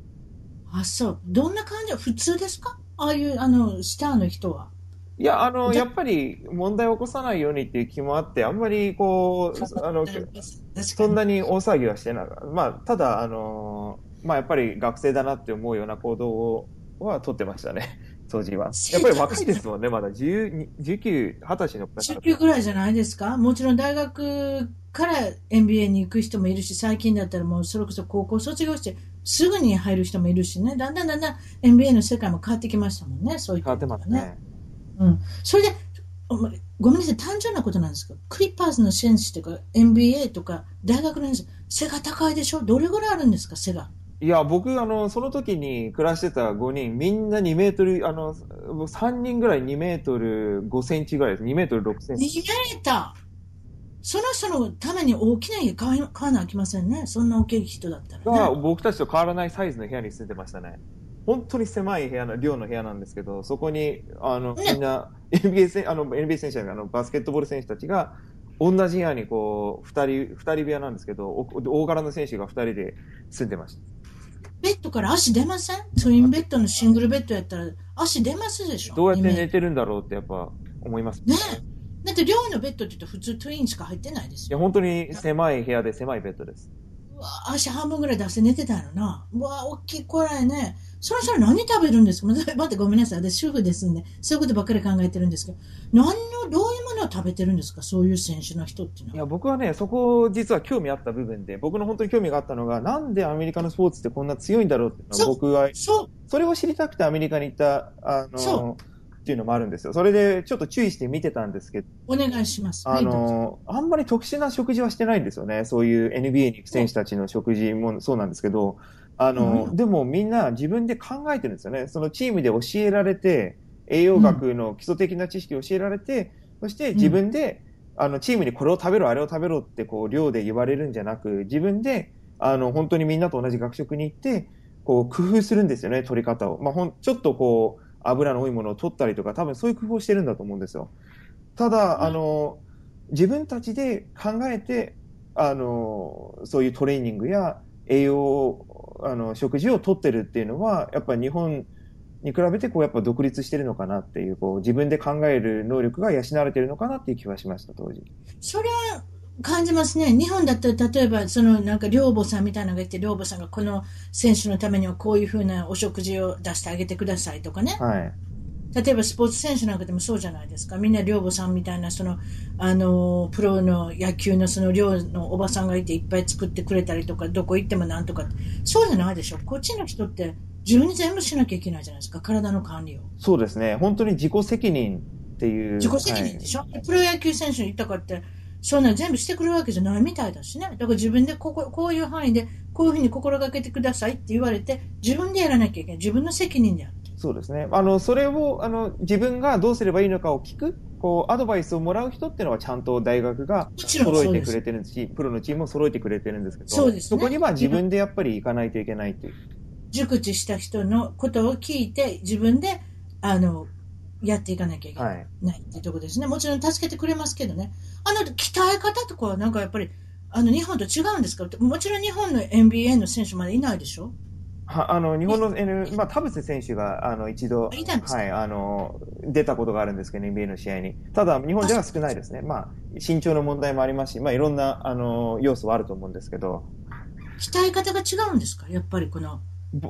あ、そう。どんな感じ？普通ですか？ああいう、あの、スターの人は。いや、あの、やっぱり問題を起こさないようにっていう気もあって、あんまりこう、あの、そんなに大騒ぎはしてない。まあ、ただ、あの、まあ、やっぱり学生だなって思うような行動を、は取ってましたね。当時は。やっぱり若いですもんね、まだ19、20歳の方。19ぐらいじゃないですか？もちろん大学から NBA に行く人もいるし、最近だったらもうそれこそ高校卒業してすぐに入る人もいるしね、だんだんだんだん NBA の世界も変わってきましたもんね、そういう、ね、変わってますね。うん。それで、ごめんなさい、単純なことなんですけど、クリッパーズの選手とか NBA とか大学の選手、背が高いでしょ？どれぐらいあるんですか、背が。いや、僕、あの、その時に暮らしてた5人、みんな2メートル、あの、3人ぐらい2メートル5センチぐらいです。2メートル6センチ。2メーターその人のために大きな家買わ買わなきませんね。そんな大きい人だったら、ね、僕たちと変わらないサイズの部屋に住んでましたね。本当に狭い部屋の、寮の部屋なんですけど、そこに、あの、みんな、NBA 選あの、NBA 選手あの、バスケットボール選手たちが、同じ部屋にこう、二人、二人部屋なんですけど、大柄の選手が二人で住んでました。ベッドから足出ません？ツインベッドのシングルベッドやったら足出ますでしょ？どうやって寝てるんだろうってやっぱ思いますね。だって寮のベッドって言うと普通トゥインしか入ってないですよ。いや、本当に狭い部屋で狭いベッドです。うわ足半分ぐらい出して寝てたのな。うわ大きいこらいね。そろそろ何食べるんですか？待ってごめんなさい。私主婦ですんで、そういうことばっかり考えてるんですけど、何の、どういうものを食べてるんですか？そういう選手の人っていうのは。いや、僕はね、そこ実は興味あった部分で、僕の本当に興味があったのが、なんでアメリカのスポーツってこんな強いんだろうっていうのは僕は、そう。それを知りたくてアメリカに行った、あの、そうっていうのもあるんですよ。それでちょっと注意して見てたんですけど。お願いします。あの、はい、あんまり特殊な食事はしてないんですよね。そういう NBA に行く選手たちの食事もそうなんですけど、あの、うん、でもみんな自分で考えてるんですよね。そのチームで教えられて、栄養学の基礎的な知識を教えられて、うん、そして自分で、あの、チームにこれを食べろ、あれを食べろって、こう、量で言われるんじゃなく、自分で、あの、本当にみんなと同じ学食に行って、こう、工夫するんですよね、取り方を。まあ、ほん、ちょっとこう、油の多いものを取ったりとか、多分そういう工夫をしてるんだと思うんですよ。ただ、あの、自分たちで考えて、あの、そういうトレーニングや栄養、あの、食事をとってるっていうのは、やっぱり日本に比べて、こう、やっぱ独立してるのかなっていう、こう、自分で考える能力が養われてるのかなっていう気はしました、当時。それは、感じますね。日本だったら、例えば、その、なんか、寮母さんみたいなのがいて、寮母さんがこの選手のためにはこういうふうなお食事を出してあげてくださいとかね。はい。例えばスポーツ選手なんかでもそうじゃないですか。みんな寮母さんみたいな、その、あの、プロの野球のその寮のおばさんがいていっぱい作ってくれたりとか、どこ行ってもなんとか。そうじゃないでしょ。こっちの人って自分に全部しなきゃいけないじゃないですか。体の管理を。そうですね。本当に自己責任っていう。自己責任でしょ、はい、プロ野球選手に行ったかって、そんな全部してくるわけじゃないみたいだしね。だから自分でここ、こういう範囲で、こういうふうに心がけてくださいって言われて、自分でやらなきゃいけない。自分の責任である。そうですね。あの、それを、あの、自分がどうすればいいのかを聞く、こう、アドバイスをもらう人っていうのはちゃんと大学が揃えてくれてるし、プロのチームを揃えてくれてるんですけど、そうです、ね、そこには自分でやっぱり行かないといけないっていう。熟知した人のことを聞いて、自分で、あの、やっていかなきゃいけない、っていうところですね。もちろん助けてくれますけどね。あの、鍛え方とかはなんかやっぱり、あの、日本と違うんですか？もちろん日本の NBA の選手までいないでしょ？はあの日本の、N まあ、田臥選手があの一度、はい、あの出たことがあるんですけど、NBA の試合に。ただ、日本では少ないですね。まあ、身長の問題もありますし、まあ、いろんなあの要素はあると思うんですけど。鍛え方が違うんですか？やっぱりこの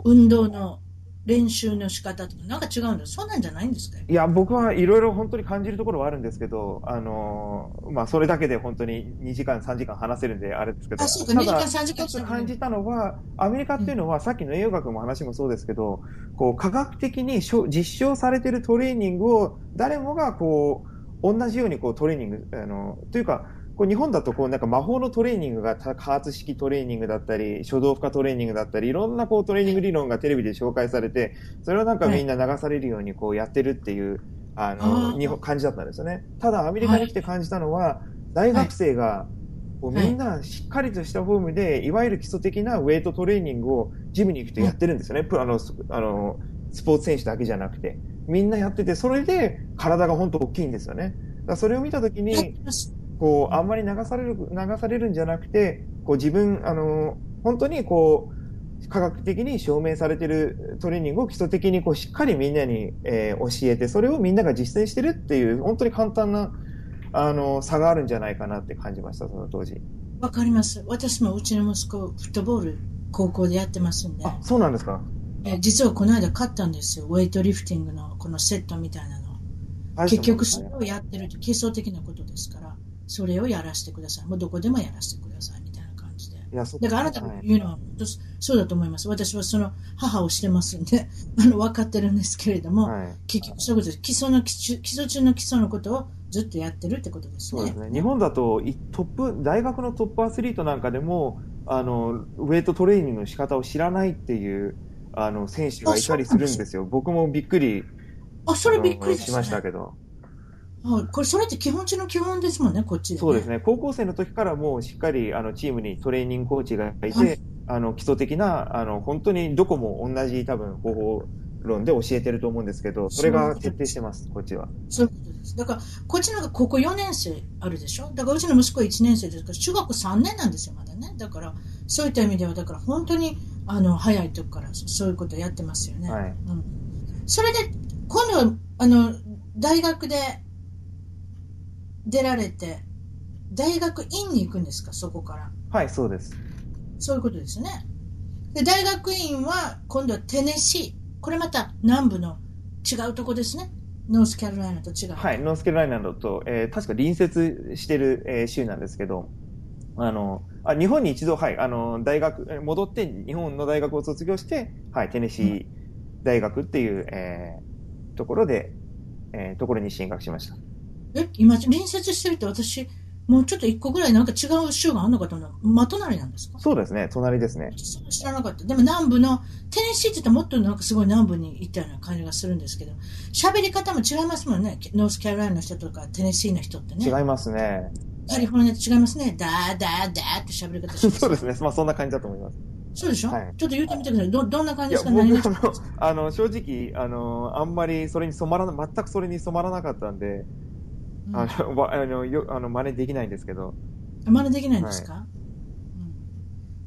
運動の練習の仕方とか、なんか違うんだ。そんなんじゃないんですか？いや、僕はいろいろ本当に感じるところはあるんですけど、あのーまあ、それだけで本当に2時間、3時間話せるんであれですけど、あ、そうか、た2時間、だ、3時間一つ感じたのは、アメリカっていうのは、さっきの栄養学も話もそうですけど、こう、科学的にしょ実証されているトレーニングを、誰もがこう、同じようにこうトレーニング、あの、というか、こう日本だとこうなんか魔法のトレーニングがた加圧式トレーニングだったり、初動負荷トレーニングだったり、いろんなこうトレーニング理論がテレビで紹介されて、それをなんかみんな流されるようにこうやってるっていう、ああの、ー日本、感じだったんですよね。ただアメリカに来て感じたのは、大学生が、こうはいみんなしっかりとしたフォームで、いわゆる基礎的なウェイトトレーニングをジムに行くとやってるんですよね。プロあの、スあの、スポーツ選手だけじゃなくて。みんなやってて、それで体が本当大きいんですよね。だそれを見たときに、こう、あんまり流される、流されるんじゃなくて、こう自分、あの、本当にこう、科学的に証明されているトレーニングを基礎的にこうしっかりみんなに、えー教えて、それをみんなが実践してるっていう、本当に簡単な、あの、差があるんじゃないかなって感じました、その当時。わかります。私もうちの息子、フットボール、高校でやってますんで、あ、そうなんですか。え実はこの間買ったんですよ。ウェイトリフティングのこのセットみたいなの。はい結局それをやってると基礎的なことですから、それをやらせてください。もうどこでもやらせてくださいみたいな感じで。いや、そうだからあなたはいが言うのは本当そうだと思います。私はその母をしてますんで、あの分かってるんですけれども、はい。結局そういうことです。基礎の基礎基礎中の基礎のことをずっとやってるってことですね。そうですね。日本だと、いトップ、大学のトップアスリートなんかでも、あの、ウェイトトレーニングの仕方を知らないっていう、あの、選手がいたりするんですよ。僕もびっくり、あ、それびっくりね。しましたけど。はい、これ、それって基本中の基本ですもんね、こっちで、ね。そうですね。高校生の時からもうしっかり、あの、チームにトレーニングコーチがいて、はいあの、基礎的な、あの、本当にどこも同じ多分方法論で教えてると思うんですけど、それが徹底してます、こっちは。そういうことです。だから、こっちなんか高校4年生あるでしょ？だから、うちの息子は1年生ですから、中学3年なんですよ、まだね。だから、そういった意味では、だから本当に、あの、早い時からそそういうことやってますよね。はい。うん。それで、今度は、あの、大学で出られて、大学院に行くんですか、そこから。はい、そうです。そういうことですよね。で、大学院は、今度はテネシー。これまた南部の違うとこですね。ノースカロライナと違う。はい、ノースケロライナだと、えー確か隣接してる、えー州なんですけど、あの、あ日本に一度、はい、あの、大学、えー戻って日本の大学を卒業して、はい、テネシー大学っていう、えーところで、えーところに進学しました。え、今、隣接してるって私、もうちょっと一個ぐらいなんか違う州があるのかと思う。真隣なんですか？そうですね、隣ですね。知らなかった。でも南部の、テネシーって言ったらもっとなんかすごい南部に行ったような感じがするんですけど、喋り方も違いますもんね。ノースカロライナの人とかテネシーの人ってね。違いますね。カリフォルニアと違いますね。ダーダーダーって喋り方。そうですね、まあそんな感じだと思います。そうでしょ、はいちょっと言ってみてください。ど、どんな感じです僕か何が？あの、あの、正直、あの、あんまりそれに染まらな、全くそれに染まらなかったんで、うんあの、わあの、よ、あの、真似できないんですけど、真似できないんですか、うん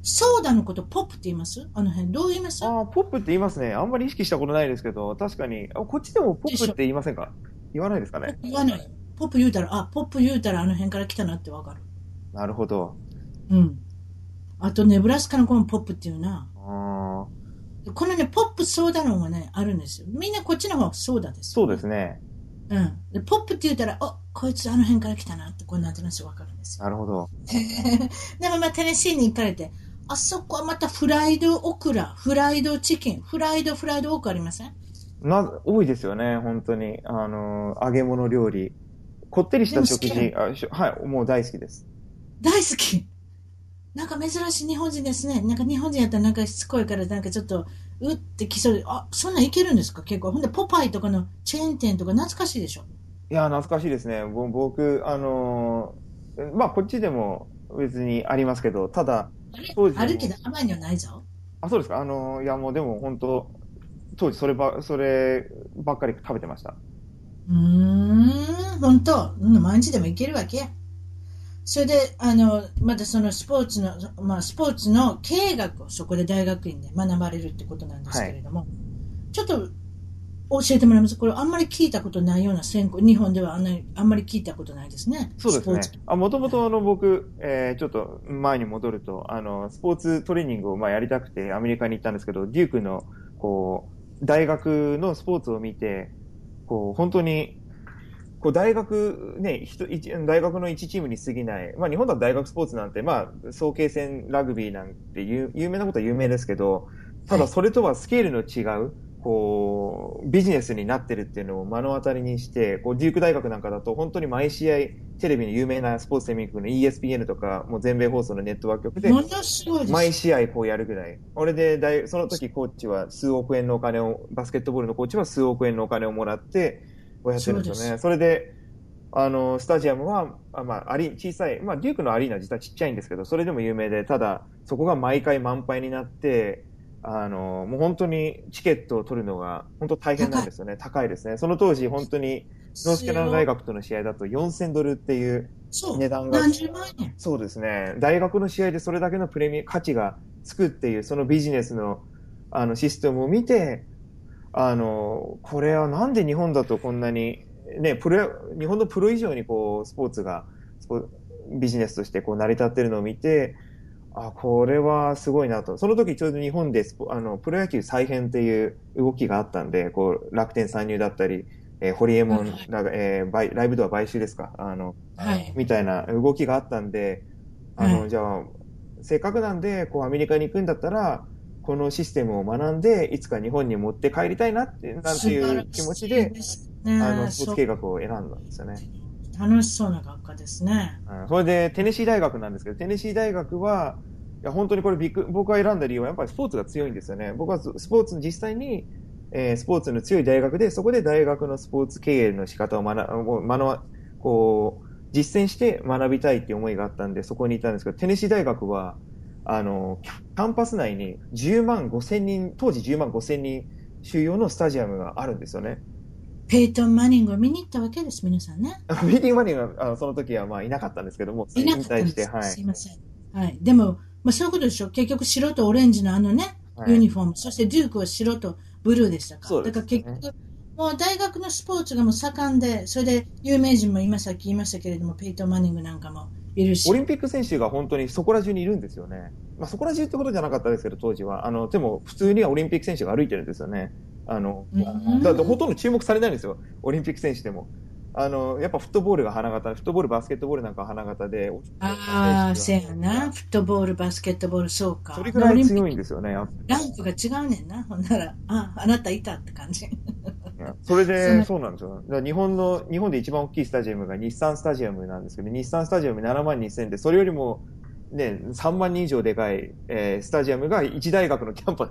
ソーダのことポップって言います？あの辺。どう言います？ああ、ポップって言いますね。あんまり意識したことないですけど、確かに、あこっちでもポップって言いませんか？言わないですかね？言わない。ポップ言うたら、あ、ポップ言うたらあの辺から来たなってわかる。なるほど。うん。あと、ネブラスカの子もポップっていうな。ああ、このね、ポップソーダ論がね、あるんですよ。みんなこっちの方はソーダですよ、そうですね。うん。で、ポップって言うたら、あ、こいつあの辺から来たなって、こうなんとなくわかるんですよ。なるほど。でもまあ、テネシーに行かれて、あそこはまたフライドオクラ、フライドチキン、フライドフライドオクありません？な、多いですよね、本当に。あの、揚げ物料理。こってりした食で事、あしょはい、もう大好きです。大好き？なんか珍しい日本人ですね。なんか日本人やったらなんかしつこいからなんかちょっと、うってきそうで、あ、そんなんいけるんですか？結構。ほんで、ポパイとかのチェーン店とか懐かしいでしょ？いや、懐かしいですね。ぼ僕、あのーまあ、こっちでも別にありますけど、ただ、当時あるけど甘いのはないぞ。あ、そうですか？あのーいや、もうでも本当、当時それば、そればっかり食べてました。うーん、ほんと。うん毎日でもいけるわけ？や。それで、あの、またそのスポーツの、まあ、スポーツの経営学をそこで大学院で学ばれるってことなんですけれども、ちょっと教えてもらいます？これあんまり聞いたことないような専攻、日本ではあんなあんまり聞いたことないですね。そうですね。あ、もともとあの僕、えーちょっと前に戻ると、あの、スポーツトレーニングをまあやりたくてアメリカに行ったんですけど、デュークの、こう、大学のスポーツを見て、こう、本当に、こう大学、ね、大学の一チームに過ぎない。まあ日本だと大学スポーツなんて、まあ、早慶戦ラグビーなんて有有名なことは有名ですけど、ただそれとはスケールの違う、こう、ビジネスになってるっていうのを目の当たりにして、こう、デューク大学なんかだと本当に毎試合、テレビの有名なスポーツセミ局の ESPN とか、もう全米放送のネットワーク局で。毎試合こうやるぐらい。俺で大、その時コーチは数億円のお金を、バスケットボールのコーチは数億円のお金をもらって、こうやってるんですよね。それで、あの、スタジアムは、あまあ、アリ、小さい、まあ、デュークのアリーナは実はちっちゃいんですけど、それでも有名で、ただ、そこが毎回満杯になって、あの、もう本当にチケットを取るのが、本当大変なんですよね。高いですね。その当時、本当に、ノースキャロラ大学との試合だと4000ドルっていう値段が。そうですね。大学の試合でそれだけのプレミア価値がつくっていう、そのビジネスの、あの、システムを見て、あの、これはなんで日本だとこんなに、ね、プロ、日本のプロ以上にこう、スポーツが、スポビジネスとしてこう成り立ってるのを見て、あ、これはすごいなと。その時ちょうど日本でスポあの、プロ野球再編っていう動きがあったんで、こう、楽天参入だったり、えーホリエモン、はいラえーバイライブドア買収ですか？あの、はい。みたいな動きがあったんで、あの、はいじゃあ、せっかくなんで、こう、アメリカに行くんだったら、このシステムを学んで、いつか日本に持って帰りたいなって、なんていう気持ちで、あの、スポーツ計画を選んだんですよね。楽しそうな学科ですね。うんそれで、テネシー大学なんですけど、テネシー大学は、いや、本当にこれビッグ、僕が選んだ理由は、やっぱりスポーツが強いんですよね。僕はススポーツ、実際に、えースポーツの強い大学で、そこで大学のスポーツ経営の仕方を学、学ば、こう、実践して学びたいっていう思いがあったんで、そこにいたんですけど、テネシー大学は、あの、キャンパス内に10万5千人、当時10万5千人収容のスタジアムがあるんですよね。ペイトン・マニングを見に行ったわけです、皆さんね。ペイトン・マニングが、あの、その時はまあいなかったんですけども、いなかったんです。はい。すいません。はい。でも、まあそういうことでしょ。結局白とオレンジのあのね、はいユニフォーム。そしてデュークは白とブルーでしたか。そうですねだから結局、もう大学のスポーツがもう盛んで、それで有名人も今さっき言いましたけれども、ペイトン・マニングなんかもいるし。オリンピック選手が本当にそこら中にいるんですよね。まあそこら中ってことじゃなかったですけど、当時は。あの、でも普通にはオリンピック選手が歩いてるんですよね。あの、うんだってほとんど注目されないんですよ。オリンピック選手でも。あの、やっぱフットボールが花形、フットボール、バスケットボールなんかは花形で。ああ、せやな。フットボール、バスケットボール、そうか。それぐらい強いんですよね。ランクが違うねんな。ほんなら、あ、あなたいたって感じ。りそれそで、のそうなんですよ。日本の、日本で一番大きいスタジアムが日産スタジアムなんですけど、日産スタジアム7万2000で、それよりも、ね、3万人以上でかい、えースタジアムが一大学のキャンパス。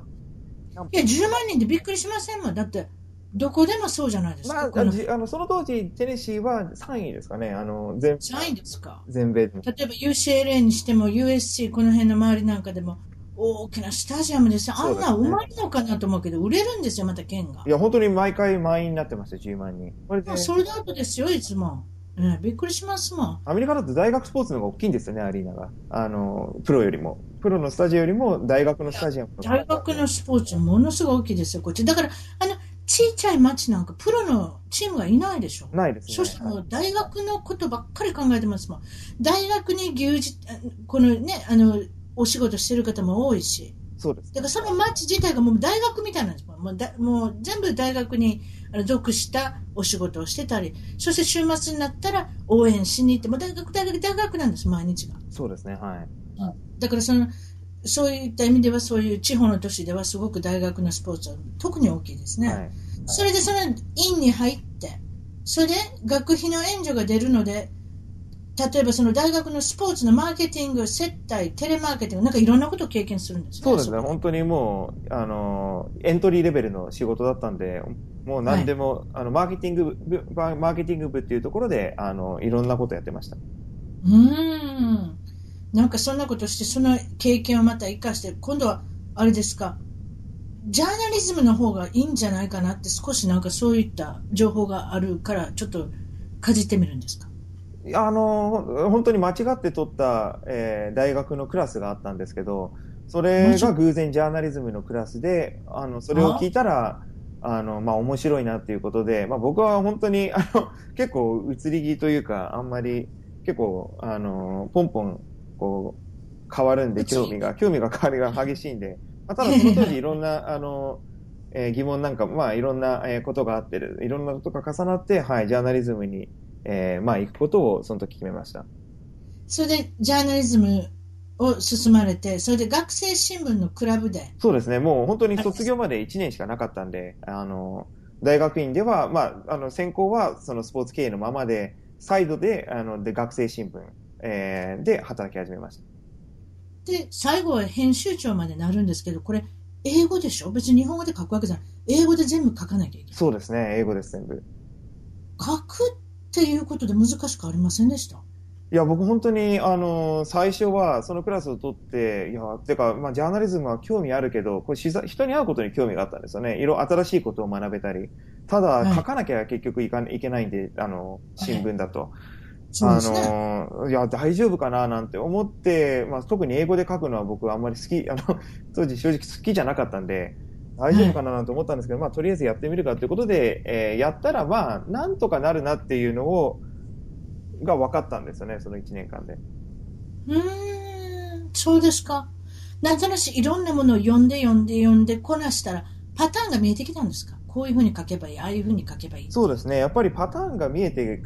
いや、10万人でびっくりしませんもん。だって、どこでもそうじゃないですか。まあ、このあの、その当時、テネシーは3位ですかね。あの、全、3位ですか。全米。例えば UCLA にしても USC この辺の周りなんかでも大きなスタジアムですよ。あんなそうまるのかなと思うけど売れるんですよまた県が。いや、本当に毎回満員になってました、10万人。これで。ソールドアウトですよいつも、ね、びっくりしますもん。アメリカだと大学スポーツの方が大きいんですよね、アリーナが。あの、プロよりも。プロのスタジオよりも大学のスタジアム大学のスポーツものすごい大きいですよこっち。だからあのちっちゃい町なんかプロのチームがいないでしょ。ないですね。そしてもう大学のことばっかり考えてますもん。大学に牛耳あこのねあのお仕事してる方も多いしそうです。だからその町自体がもう大学みたいなんですもんもうだもう全部大学に属したお仕事をしてたりそして週末になったら応援しに行ってもう大学大学大学なんです毎日がそうですね、はい。だからそのそういった意味ではそういう地方の都市ではすごく大学のスポーツは特に大きいですね、はい。それでその院に入ってそれで学費の援助が出るので例えばその大学のスポーツのマーケティング接待テレマーケティングなんかいろんなことを経験するんですねそうですね、こ本当にもう、あの、エントリーレベルの仕事だったんで、もう何でも、あの、マーケティング部、マーケティング部っていうところで、あの、いろんなことやってました。うーん。なんかそんなことして、その経験をまた生かして、今度は、あれですか、ジャーナリズムの方がいいんじゃないかなって少しなんかそういった情報があるから、ちょっとかじってみるんですか？あの、本当に間違って取った、えー大学のクラスがあったんですけど、それが偶然ジャーナリズムのクラスで、あの、それを聞いたら、あの、まあ、面白いなっていうことで、まあ、僕は本当に、あの、結構移り気というか、あんまり、結構、あの、ポンポン、こう、変わるんで、興味が、興味が変わりが激しいんで、まあ、ただその当時いろんな、あの、えー疑問なんか、まあ、いろんなえーことがあって、いろんなことが重なって、はい、ジャーナリズムに、えーまあ、行くことをその時決めました。それでジャーナリズムを進まれて、それで学生新聞のクラブで、そうですね、もう本当に卒業まで1年しかなかったんで、あの、大学院では、まあ、あの、専攻はそのスポーツ経営のままで、サイドで、あの、で、学生新聞、えーで働き始めました。で、最後は編集長までなるんですけど、これ、英語でしょ？別に日本語で書くわけじゃない。英語で全部書かなきゃいけない。そうですね、英語です、全部。書くっていうことで難しくありませんでした？いや、僕本当に、あの、最初はそのクラスを取って、いや、てか、まあ、ジャーナリズムは興味あるけど、これ人に会うことに興味があったんですよね。いろ、新しいことを学べたり。ただ、はい書かなきゃ結局いかいけないんで、あの、新聞だと。そうですね。あの、いや、大丈夫かななんて思って、まあ、特に英語で書くのは僕はあんまり好き、あの、当時正直好きじゃなかったんで、大丈夫かななんて思ったんですけど、まあ、とりあえずやってみるかということで、えーやったら、まあ、なんとかなるなっていうのを、が分かったんですよね、その1年間で。うーん、そうですか。なんとなしいろんなものを読んで読んで読んでこなしたら、パターンが見えてきたんですか？こういうふうに書けばいい、ああいうふうに書けばいい。そうですね。やっぱりパターンが見えて、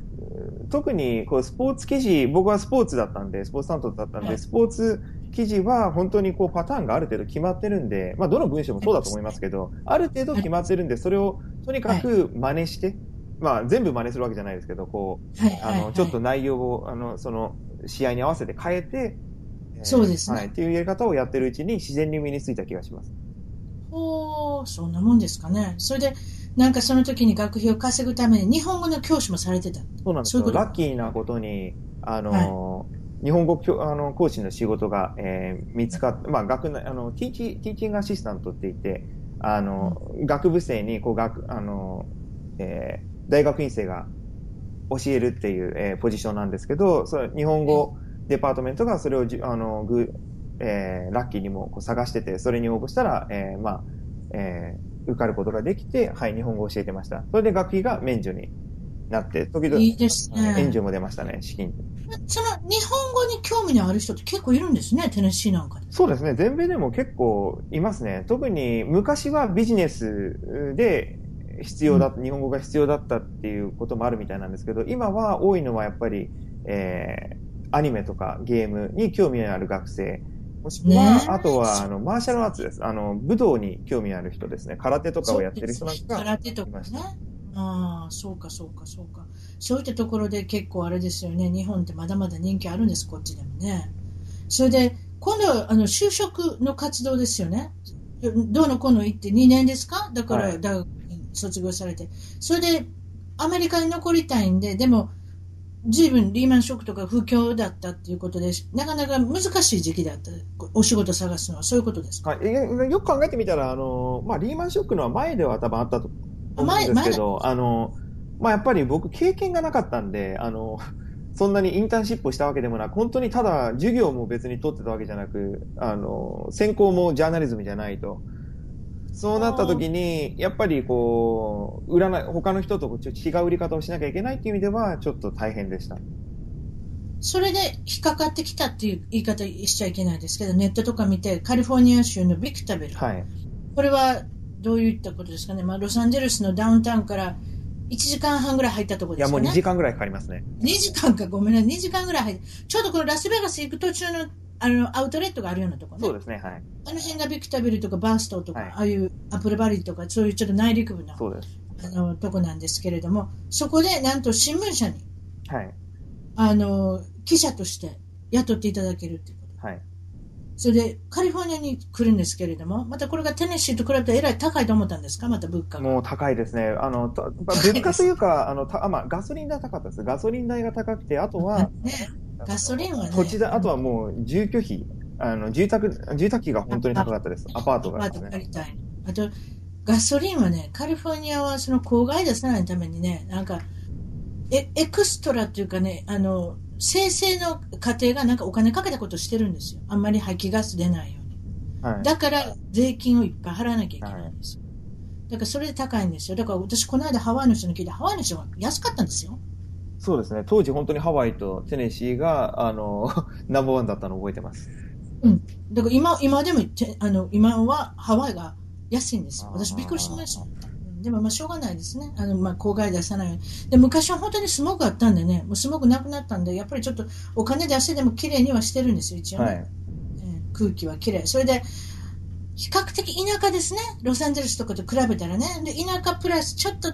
特にこうスポーツ記事、僕はスポーツだったんで、スポーツ担当だったんで、はいスポーツ記事は本当にこうパターンがある程度決まってるんで、まあどの文章もそうだと思いますけど、ある程度決まってるんで、それをとにかく真似して、まあ全部真似するわけじゃないですけど、こう、はいはいはいあの、ちょっと内容を、あの、その、試合に合わせて変えて、えーそうですねはい。っていうやり方をやってるうちに自然に身についた気がします。おーそんなもんですかね。それで、なんかその時に学費を稼ぐために日本語の教師もされてた。そうなんですよ。そういうラッキーなことに、あの、日本語教あの講師の仕事が、えー見つかって、まあ、学内、あの、ティーチ、ティーチングアシスタントって言って、あの、学部生に、こう、学、あの、えー大学院生が教えるっていう、えーポジションなんですけど、それ日本語デパートメントがそれをじ、あの、ぐ、えーラッキーにもこう探してて、それに応募したら、えーまあ、えー受かることができて、はい、日本語を教えてました。それで学費が免除になって、時々、いいですね援助も出ましたね、資金。その日本語に興味のある人って結構いるんですね、テネシーなんかで。そうですね、全米でも結構いますね。特に昔はビジネスで必要だ、日本語が必要だったっていうこともあるみたいなんですけど、今は多いのはやっぱり、えー、アニメとかゲームに興味のある学生、もしくは、ねえあとは、あの、マーシャルアーツです。あの、武道に興味のある人ですね。空手とかをやってる人なんかが空手とかね。ああ、そうか、そうか、そうか。そういったところで結構あれですよね、日本ってまだまだ人気あるんです、こっちでもね。それで、今度はあの就職の活動ですよね。どうのこうの言って2年ですか？だからはい大学卒業されて。それで、アメリカに残りたいんで、でも、随分リーマンショックとか不況だったっていうことで、なかなか難しい時期だった。お仕事探すのは、そういうことですか？はい、よく考えてみたら、あの、まあ、リーマンショックのは前では多分あったとんですけど、あの、まあ、やっぱり僕経験がなかったんで、あの、そんなにインターンシップをしたわけでもなく、本当にただ授業も別に取ってたわけじゃなく、あの、専攻もジャーナリズムじゃないと。そうなった時に、やっぱりこう、売らない、他の人とちょっと違う売り方をしなきゃいけないっていう意味では、ちょっと大変でした。それで引っかかってきたっていう言い方しちゃいけないですけど、ネットとか見て、カリフォルニア州のビクタベル。はい。これはどういったことですかね、まあ、ロサンゼルスのダウンタウンから1時間半ぐらい入ったところいや、もうですかね。2時間ぐらいかかりますね。2時間か、ごめんなさい、2時間ぐらい入って、ちょうどこのラスベガス行く途中のあのアウトレットがあるようなところね。そうですね、はい。あの辺がビクタベルとかバーストとか、はいああいうアップルバリーとか、そういうちょっと内陸部のそうです。あのとこなんですけれども、そこでなんと新聞社にはい。あの記者として雇っていただけるって。それでカリフォルニアに来るんですけれども、またこれがテネシーと比べてえらい高いと思ったんですか、また物価が。もう高いですね。あの、物価というか、あの、たあまあ、ガソリン代高かったです。ガソリン代が高くて、あとは、ね、ガソリンはね、土地代、あとはもう住居費、あの、住宅、住宅費が本当に高かったです。アパートがね。借りたい。あと、ガソリンはね、カリフォルニアはその公害出さないためにね、なんか、エエクストラっていうかね、あの、生成の家庭がなんかお金かけたことしてるんですよ。あんまり排気ガス出ないように。はい。だから税金をいっぱい払わなきゃいけないんですよ。だからそれで高いんですよ。だから私この間ハワイの人に聞いて、ハワイの人は安かったんですよ。そうですね。当時本当にハワイとテネシーが、あの、ナンバーワンだったのを覚えてます。だから今今でもてあの今はハワイが安いんですよ。私びっくりしました。でもまあしょうがないですね。あの、まあ公害出さないように。で、昔は本当にスモークあったんでね、もうスモークなくなったんで、やっぱりちょっとお金出してでも綺麗にはしてるんですよ、一応ね。はい。えー空気は綺麗。それで、比較的田舎ですね。ロサンゼルスとかと比べたらね。で、田舎プラスちょっと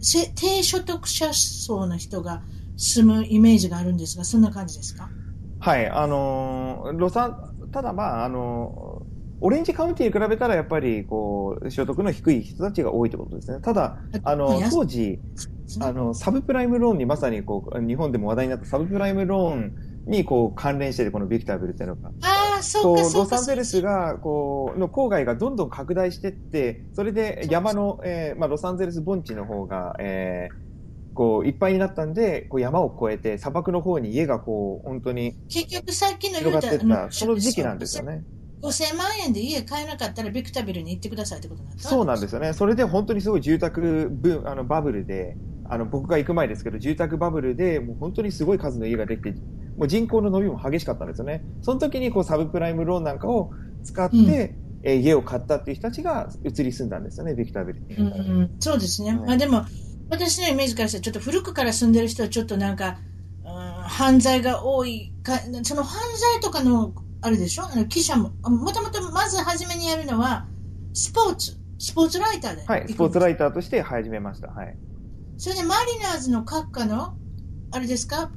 せ低所得者層の人が住むイメージがあるんですが、そんな感じですか？はい。あのーロサン、ただまあ、あのーオレンジカウンティに比べたらやっぱり、こう、所得の低い人たちが多いということですね。ただ、あの、当時、あの、サブプライムローンにまさにこう、日本でも話題になったサブプライムローンにこう関連してて、このビクタービルっていうのが。ああ、そこう。ロサンゼルスがこうの郊外がどんどん拡大していって、それで山の、えーまあ、ロサンゼルス盆地の方が、えーこういっぱいになったんで、こう山を越えて砂漠の方に家がこう本当に結局さっきの広がっていった、あその時期なんですよ。ね。5000万円で家買えなかったらビクタビルに行ってくださいってことになった？そうなんですよね。それで本当にすごい住宅ブあのバブルで、あの僕が行く前ですけど、住宅バブルでもう本当にすごい数の家ができて、もう人口の伸びも激しかったんですよね。その時にこうサブプライムローンなんかを使って、うんえー家を買ったっていう人たちが移り住んだんですよね、ビクタービルに。うんうん、そうですね。はいまあでも、私のイメージからしたら、ちょっと古くから住んでる人はちょっとなんか、うん、犯罪が多いか、その犯罪とかの、あれでしょ？あの記者も、あもともとまず初めにやるのは、スポーツ、スポーツライターで。はい、スポーツライイターとして始めました。はい。それでマリナーズの閣下の、あれですか？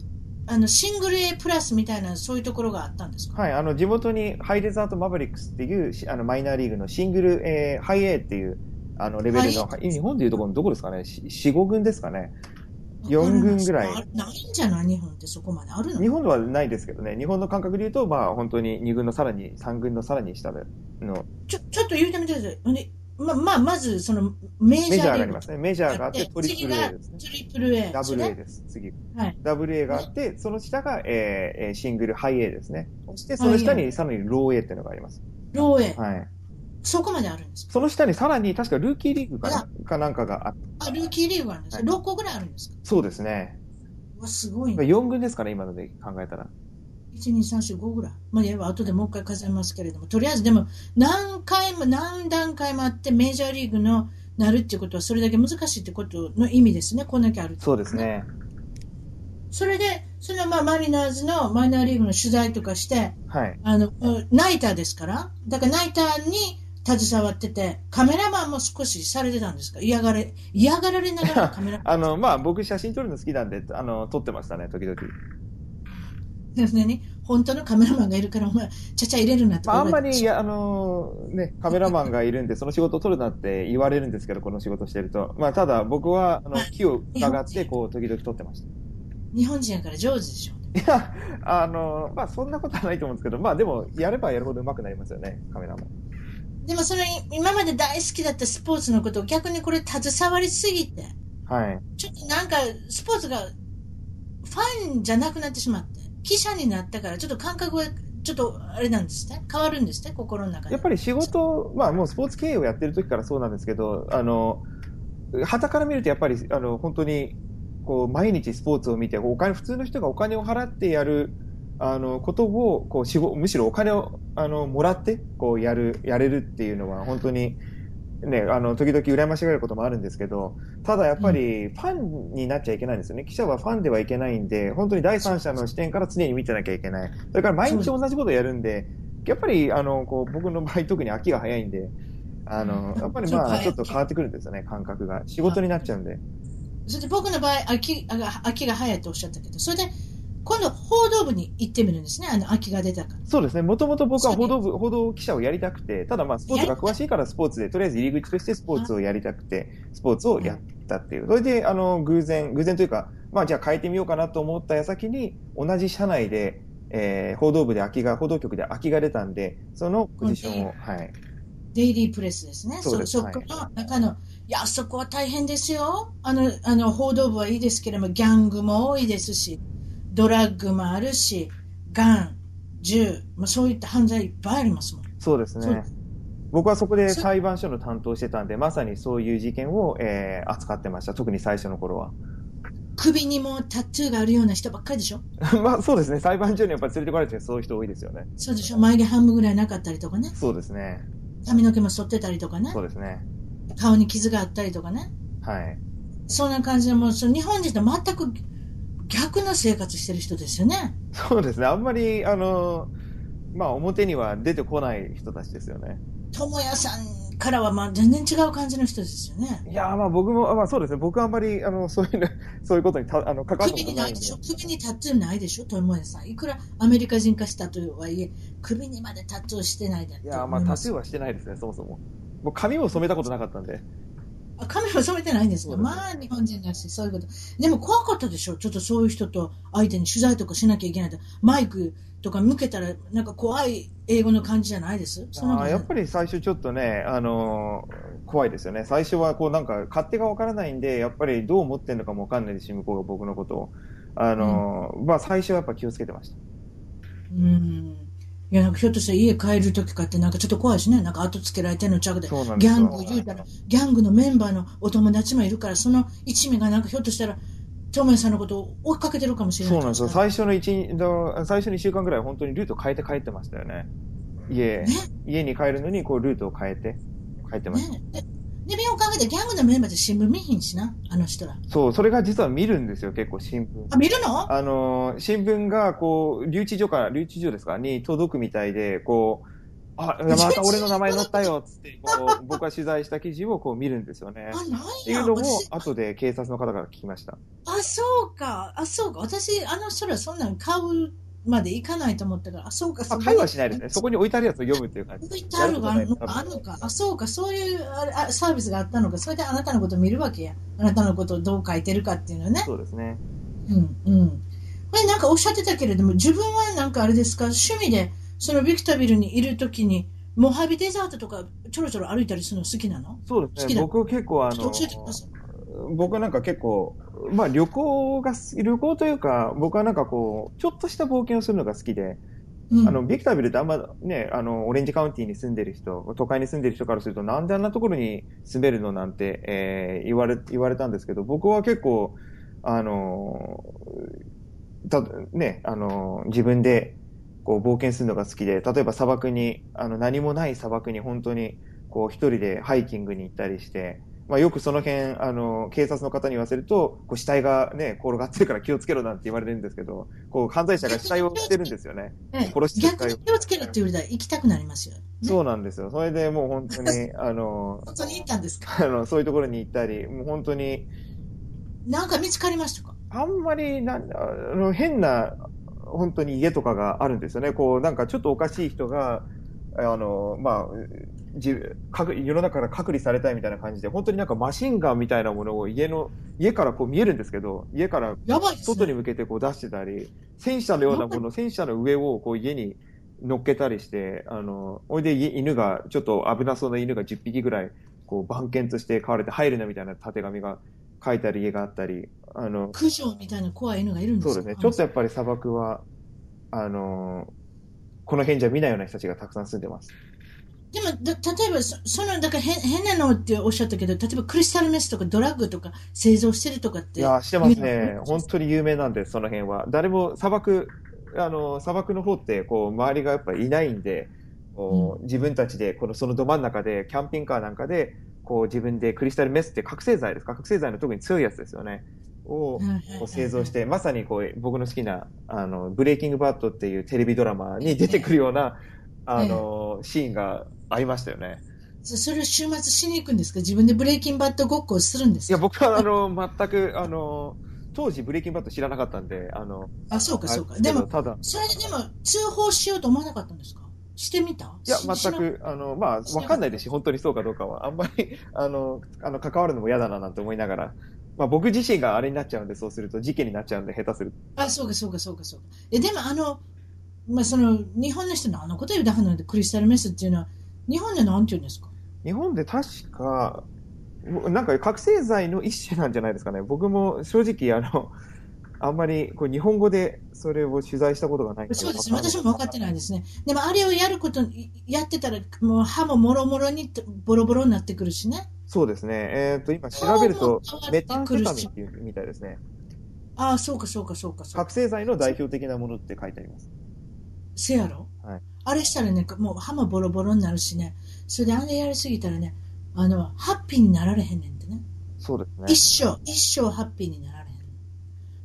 あの、シングル A プラスみたいな、そういうところがあったんですか？はい、あの、地元にハイデザートマブリックスっていう、しあの、マイナーリーグのシングル、えーハイ A っていう、あの、レベルの、は日本でいうところのどこですかね ?4、5軍ですかね？四軍ぐらいあないんじゃない？日本ってそこまであるの？日本ではないですけどね、日本の感覚で言うと、まあ、本当に2軍のさらに、3軍のさらに下での、ちょ、ちょっと言ってみてください。ま、まあ、まず、その、メジャーメジャーがありますね。メジャーがあって、トリプル A ですね。トリプル A。ダブル A そです、次。れはい。ダブル A があって、その下が、えーえーシングルハイ A ですね。そして、その下はいにさらにロー A っていうのがあります。ロー A。はい。そこまであるんですかその下にさらに、確かルーキーリーグかあなかなんかがあって、あ、ルーキーリーグがあるんですか、はい ?6 個ぐらいあるんですか？そうですね。うわ、すごいね。4軍ですかね、今ので考えたら。1、2、3、4、5ぐらい。まあ、いえば後でもう一回数えますけれども、とりあえずでも、何回も、何段階もあって、メジャーリーグのなるっていうことは、それだけ難しいってことの意味ですね。こんだけあるそうです。ね。それで、そのまあマリナーズのマイナーリーグの取材とかして、はい。あの、ナイターですから、だからナイターに携わってて、カメラマンも少しされてたんですか？嫌がれ、嫌がられながら カメラマン。あの、まあ、僕写真撮るの好きなんで、あの、撮ってましたね、時々。ですね、本当のカメラマンがいるから、お前、ちゃちゃ入れるなってまあ、あんまり、いや、あのね、カメラマンがいるんで、その仕事を撮るなって言われるんですけど、この仕事してると。まあ、ただ、僕は、あの、木を伺って、こう、時々撮ってました。日本人やから上手でしょ。いや、あの、まあ、そんなことはないと思うんですけど、まあ、でも、やればやるほど上手くなりますよね、カメラも。でもそれ、今まで大好きだったスポーツのことを逆にこれ携わりすぎて、はい。ちょっとなんかスポーツがファンじゃなくなってしまって、記者になったから、ちょっと感覚がちょっとあれなんですね。変わるんですね、心の中で。やっぱり仕事、まあ、もうスポーツ経営をやってる時からそうなんですけど、あの、旗から見るとやっぱり、あの、本当に、こう、毎日スポーツを見て、お金、普通の人がお金を払ってやる、あの、ことを、こう、仕事、むしろお金を、あの、もらって、こう、やる、やれるっていうのは、本当に、ね、あの、時々羨ましがれることもあるんですけど、ただやっぱり、ファンになっちゃいけないんですよね。記者はファンではいけないんで、本当に第三者の視点から常に見てなきゃいけない。それから毎日同じことをやるんで、やっぱり、あの、こう、僕の場合特に秋が早いんで、あの、やっぱりまあ、ちょっと変わってくるんですよね、感覚が。仕事になっちゃうんで。それで僕の場合、秋あ秋が早いとおっしゃったけど、それで今度報道部に行ってみるんですね、あの秋が出たから。そうですね。もともと僕は報道部、報道記者をやりたくて、ただまあ、スポーツが詳しいからスポーツで、とりあえず入り口としてスポーツをやりたくて、スポーツをやったっていう。それで、あの、偶然、偶然というか、まあ、じゃあ変えてみようかなと思った矢先に、同じ社内で、えー報道部で空きが、報道局で空きが出たんで、そのポジションを、はい。デイリープレスですね。そうですそこの中の、いや、そこは大変ですよ。あの、あの、報道部はいいですけれども、ギャングも多いですし、ドラッグもあるし、ガン、銃、まあ、そういった犯罪いっぱいありますもん。そうですね。僕はそこで裁判所の担当してたんで、まさにそういう事件を、えー扱ってました。特に最初の頃は。首にもタトゥーがあるような人ばっかりでしょ？まあそうですね。裁判所にやっぱり連れてこられてるそういう人多いですよね。そうでしょ眉毛半分ぐらいなかったりとかね。そうですね。髪の毛も剃ってたりとかねそう。ですね。顔に傷があったりとかね。はい。そんな感じで、もうその日本人と全く逆の生活してる人ですよね。そうですね。あんまり、あの、まあ、表には出てこない人たちですよね。智也さんからはまあ全然違う感じの人ですよね。いやーまあ僕も、あまあそうですね。僕はあんまり、あの、そういうの、そういうことにた、あの、関わったこ首とないんで。にないでしょ？首にタトゥーないでしょ？智也さん。いくらアメリカ人化したとはいえ、首にまでタトゥーしてないだいやーまあタトゥーはしてないですね、そもそも。もう髪も染めたことなかったんで。あ髪も染めてないんですか？そうですねまあ日本人だし、そういうこと。でも怖かったでしょ？ちょっとそういう人と相手に取材とかしなきゃいけないと。マイクとか向けたらなんか怖い英語の感じじゃないです？あーやっぱり最初ちょっとね、あのー怖い？ですよね。最初はこうなんか勝手がわからないんで、やっぱりどう思ってるのかもわかんないですし、向こうが僕のことを。あのーまあ最初はやっぱ気をつけてました。うん。いや、なんかひょっとしたら家帰るときかってなんかちょっと怖いしね。なんか後つけられてんのちゃうで。そうギャング言うたら、ギャングのメンバーのお友達もいるから、その一味がなんかひょっとしたら、トモヤさんのことを追いかけてるかもしれないそうなんですよ。最初の一の最初の1週間ぐらい本当にルート変えて帰ってましたよね。家、ね家に帰るのにこうルートを変えて帰ってました。ね。で、で、見よう考えてギャングのメンバーで新聞見ひんしな、あの人ら。そう、それが実は見るんですよ、結構新聞。あ、見るの？あのー、新聞が、こう、留置所から、留置所ですか？に届くみたいで、こう、あ、また俺の名前載ったよ、つって、こう、僕が取材した記事をこう見るんですよね。あ、なんっていや。うのも私、後で警察の方から聞きました。あ、そうか。あ、そうか。私、あの人らそんなん買うまでいかないと思ったから、あ、そうか。まあ、会話しないですね。そこに置いてあるやつを読むっていう感じ。置いてあるがあるのか、あるのか。あ、そうか。そういうあれあサービスがあったのか。それであなたのことを見るわけや。あなたのことをどう書いてるかっていうのね。そうですね。うん、うん。これなんかおっしゃってたけれども、自分はなんかあれですか、趣味で、そのビクタビルにいるときに、モハビデザートとかちょろちょろ歩いたりするの好きなの？そうですね。好きだ僕結構あの。僕はなんか結構、まあ旅行が、旅行というか、僕はなんかこう、ちょっとした冒険をするのが好きで、うん、あの、ビクタビルってあんまね、あの、オレンジカウンティに住んでる人、都会に住んでる人からすると、なんであんなところに住めるのなんて、えー言われ、言われたんですけど、僕は結構、あの、た、ね、あの、自分で、こう、冒険するのが好きで、例えば砂漠に、あの、何もない砂漠に本当に、こう、一人でハイキングに行ったりして、まあ、よくその辺、あの、警察の方に言わせると、こう、死体がね、転がってるから気をつけろなんて言われるんですけど、こう、犯罪者が死体を捨てるんですよね。ええ殺して逆に気をつけるって言われたら行きたくなりますよ。ねそうなんですよ。それでもう本当に、あの、本当に行ったんですか？あの、そういうところに行ったり、もう本当に、なんか見つかりましたか？あんまりな、あの、変な、本当に家とかがあるんですよね。こう、なんかちょっとおかしい人が、あの、まあ、じ隔世の中から隔離されたいみたいな感じで、本当になんかマシンガンみたいなものを家の、家からこう見えるんですけど、家から。外に向けてこう出してたり、戦車のようなもの、戦車の上をこう家に乗っけたりして、あの、おいでい犬が、ちょっと危なそうな犬が10匹ぐらい、こう番犬として飼われて入るなみたいな縦紙が書いてある家があったり、あの、クジョみたいな怖い犬がいるんですよそうですね、ちょっとやっぱり砂漠は、あの、この辺じゃ見ないような人たちがたくさん住んでます。でもだ、例えばそ、その、だから変変なのっておっしゃったけど、例えばクリスタルメスとかドラッグとか製造してるとかって。いや、してます。ね本当に有名なんです、その辺は。誰も砂漠、あの、砂漠の方って、こう、周りがやっぱりいないんで、こう自分たちで、この、そのど真ん中で、キャンピングカーなんかで、こう、自分でクリスタルメスって覚醒剤ですか？覚醒剤の特に強いやつですよね。を、こう製造して、まさにこう、僕の好きな、あの、ブレイキングバットっていうテレビドラマに出てくるような、あの、シーンがありましたよね。そそれを週末しに行くんですか？自分でブレイキンバットごっこをするんですか？いや、僕は、あの、全く、あの、当時ブレイキングバット知らなかったんで、あの、あ、そうかそうか。でも、ただ、それででも通報しようと思わなかったんですか？してみた？いや、全く、あの、まあ、わかんないですし、本当にそうかどうかは。あんまり、あの、あの、関わるのも嫌だななんて思いながら、まあ、僕自身があれになっちゃうんで、そうすると、事件になっちゃうんで、下手すると。あ、そうかそうかそうかそうか。えでもあの、まあ、その、日本の人のあのこと言うだからなんでクリスタルメスっていうのは、日本でなんて言うんですか？日本で確か、なんか覚醒剤の一種なんじゃないですかね。僕も正直、あの、あんまりこう日本語でそれを取材したことがないそうです私も分かってないですね。でもあれをやること、やってたら、もう歯ももろもろにボロボロになってくるしね。そうですね。えっ、と、今調べるとメてタンフェタミンっていうみたいですね。ああ、そうかそうかそうかそうか。覚醒剤の代表的なものって書いてあります。せやろ、はいあれしたらね、もう歯もボロボロになるしね、それであれやりすぎたらね、あの、ハッピーになられへんねんってね。そうですね。一生、一生ハッピーになられへん。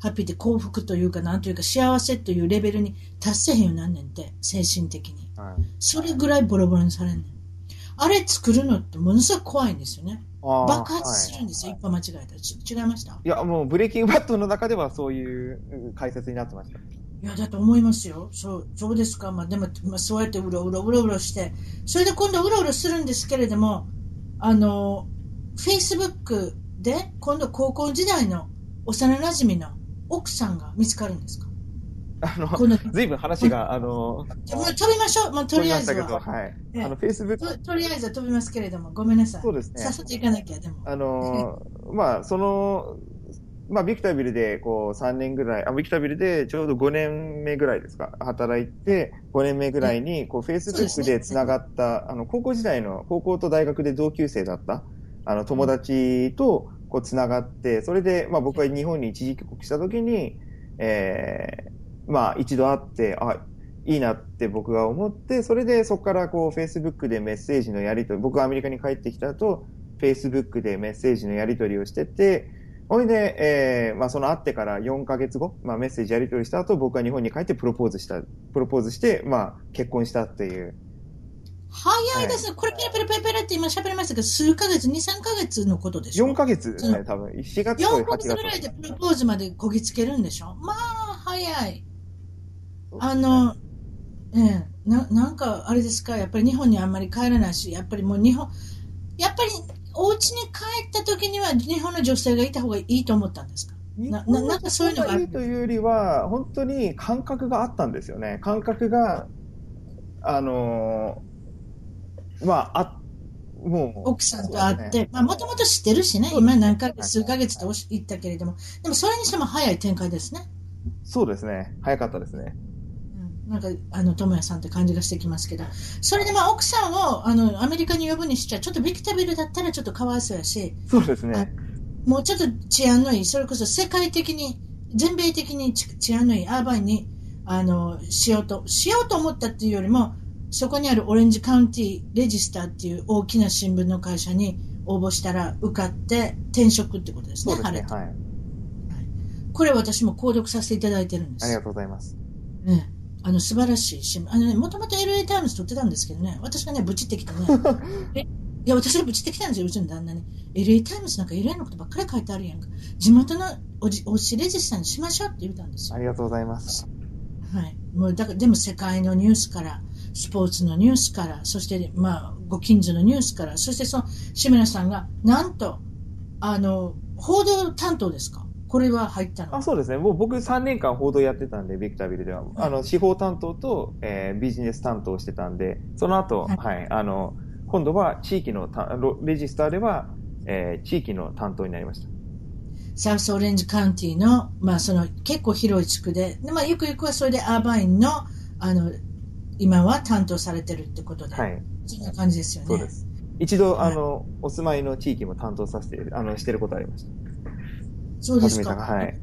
ハッピーって幸福というか、なんというか幸せというレベルに達せへんようになんねんって、精神的に。はいそれぐらいボロボロにされんねん。あれ作るのってものすごく怖いんですよね。爆発するんですよ、はい一歩間違えたら。ち違いました？いや、もうブレイキングバットの中ではそういううん解説になってました。いや、だと思いますよ。そう、そうですか。まあ、でも、まあ、そうやってうろうろうろうろして、それで今度うろうろするんですけれども、あの、Facebook で、今度高校時代の幼馴染の奥さんが見つかるんですか？あの、ずいぶん話が、あの、飛びましょう。まあ、とりあえず飛びましたけどは。はい。ええあの、Facebook、ととりあえずは飛びますけれども、ごめんなさい。そうですねさっさと行かなきゃ、でも。あのーまあ、その、まあ、ビクタービルで、こう、3年ぐらい、あ、ビクタービルでちょうど5年目ぐらいですか、働いて、5年目ぐらいに、こう、Facebook ねで繋がった、あの、高校時代の、高校と大学で同級生だった、あの、友達と、こう、繋がって、それで、まあ、僕は日本に一時帰国した時に、えー、まあ、一度会って、あ、いいなって僕が思って、それでそこからこう Facebook でメッセージのやり取り、僕がアメリカに帰ってきた後、Facebook でメッセージのやり取りをしてて、ほいで、えー、まあその会ってから4ヶ月後、まあメッセージやり取りした後、僕は日本に帰ってプロポーズした、プロポーズして、まあ結婚したっていう。早いですね。これペラペラペラペラって今喋りましたけど、数ヶ月、2、3ヶ月のことでしょ？4ヶ月ですね、多分。7月と4ヶ8月月ぐらいでプロポーズまでこぎつけるんでしょ？まあ、早い。あの、ええ、な、なんか、あれですか、やっぱり日本にあんまり帰らないし、やっぱりもう日本、やっぱりお家に帰った時には日本の女性がいた方がいいと思ったんですか？なななんかそういうのがあるいいというよりは、本当に感覚があったんですよね。感覚が、あのーまあ、あ、もう。奥さんと会って、まあ、もともと知ってるしね、今何ヶ月、数ヶ月と言ったけれども、でもそれにしても早い展開ですね。そうですね。早かったですね。うんなんか、あの、智也さんって感じがしてきますけど、それでまあ、奥さんを、あの、アメリカに呼ぶにしちゃ、ちょっとビクタビルだったらちょっとかわいそうやし、そうですね。もうちょっと治安のいい、それこそ世界的に、全米的に治治安のいいアーバインに、あの、しようと、しようと思ったっていうよりも、そこにあるオレンジカウンティレジスターっていう大きな新聞の会社に応募したら受かって転職ってことですね。晴れてはい。これ私も購読させていただいてるんです。ありがとうございます。ね、あの素晴らしい新聞。あのね、もともと LA タイムズ取ってたんですけどね、私がね、ブチってきてね、え？いや、私がブチってきたんですよ、うちの旦那に。LA タイムズなんか LA のことばっかり書いてあるやんか。地元の OC レジスターにしましょうって言ったんですよ。ありがとうございます。はい。もうだから、でも世界のニュースから、スポーツのニュースから、そして、まあ、ご近所のニュースから、そしてその、志村さんが、なんと、あの、報道担当ですか？これは入ったの？あそうですね。もう僕3年間報道やってたんで、ビクタービルでは。あの、司法担当と、えービジネス担当してたんで、その後、はいはい、あの、今度は地域のたロレジスターでは、えー地域の担当になりました。サウスオレンジカウンティの、まあ、その結構広い地区で、でまあ、ゆくゆくはそれでアーバインの、あの、今は担当されてるってことで、はい。そんな感じですよね。そうです。一度、はいあの、お住まいの地域も担当させて、あの、してることありました。そうですか。はい。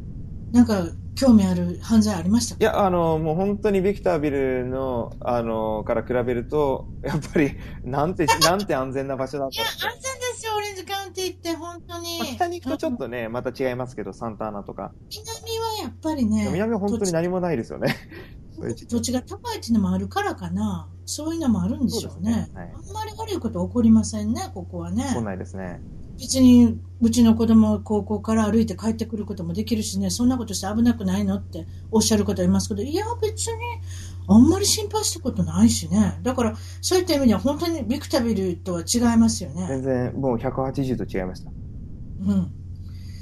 なんか、興味ある犯罪ありました？かいや、あの、もう本当にビクタービルの、あの、から比べると、やっぱり、なんて、なんて安全な場所だっいや、た安全ですよ、オレンジカウンティって、本当に。まあ北に行くとちょっとね、また違いますけど、サンタアナとか。南はやっぱりね、南は本当に何もないですよね。土地が高いっていうのもあるからかな。そういうのもあるんでしょうね。そうねはいあんまり悪いこと起こりませんね、ここはね。来ないですね。別に、うちの子供は高校から歩いて帰ってくることもできるしね、そんなことして危なくないのっておっしゃる方いますけど、いや、別に、あんまり心配したことないしね。だから、そういった意味では本当にビクタビルとは違いますよね。全然、もう180度違いました。うん。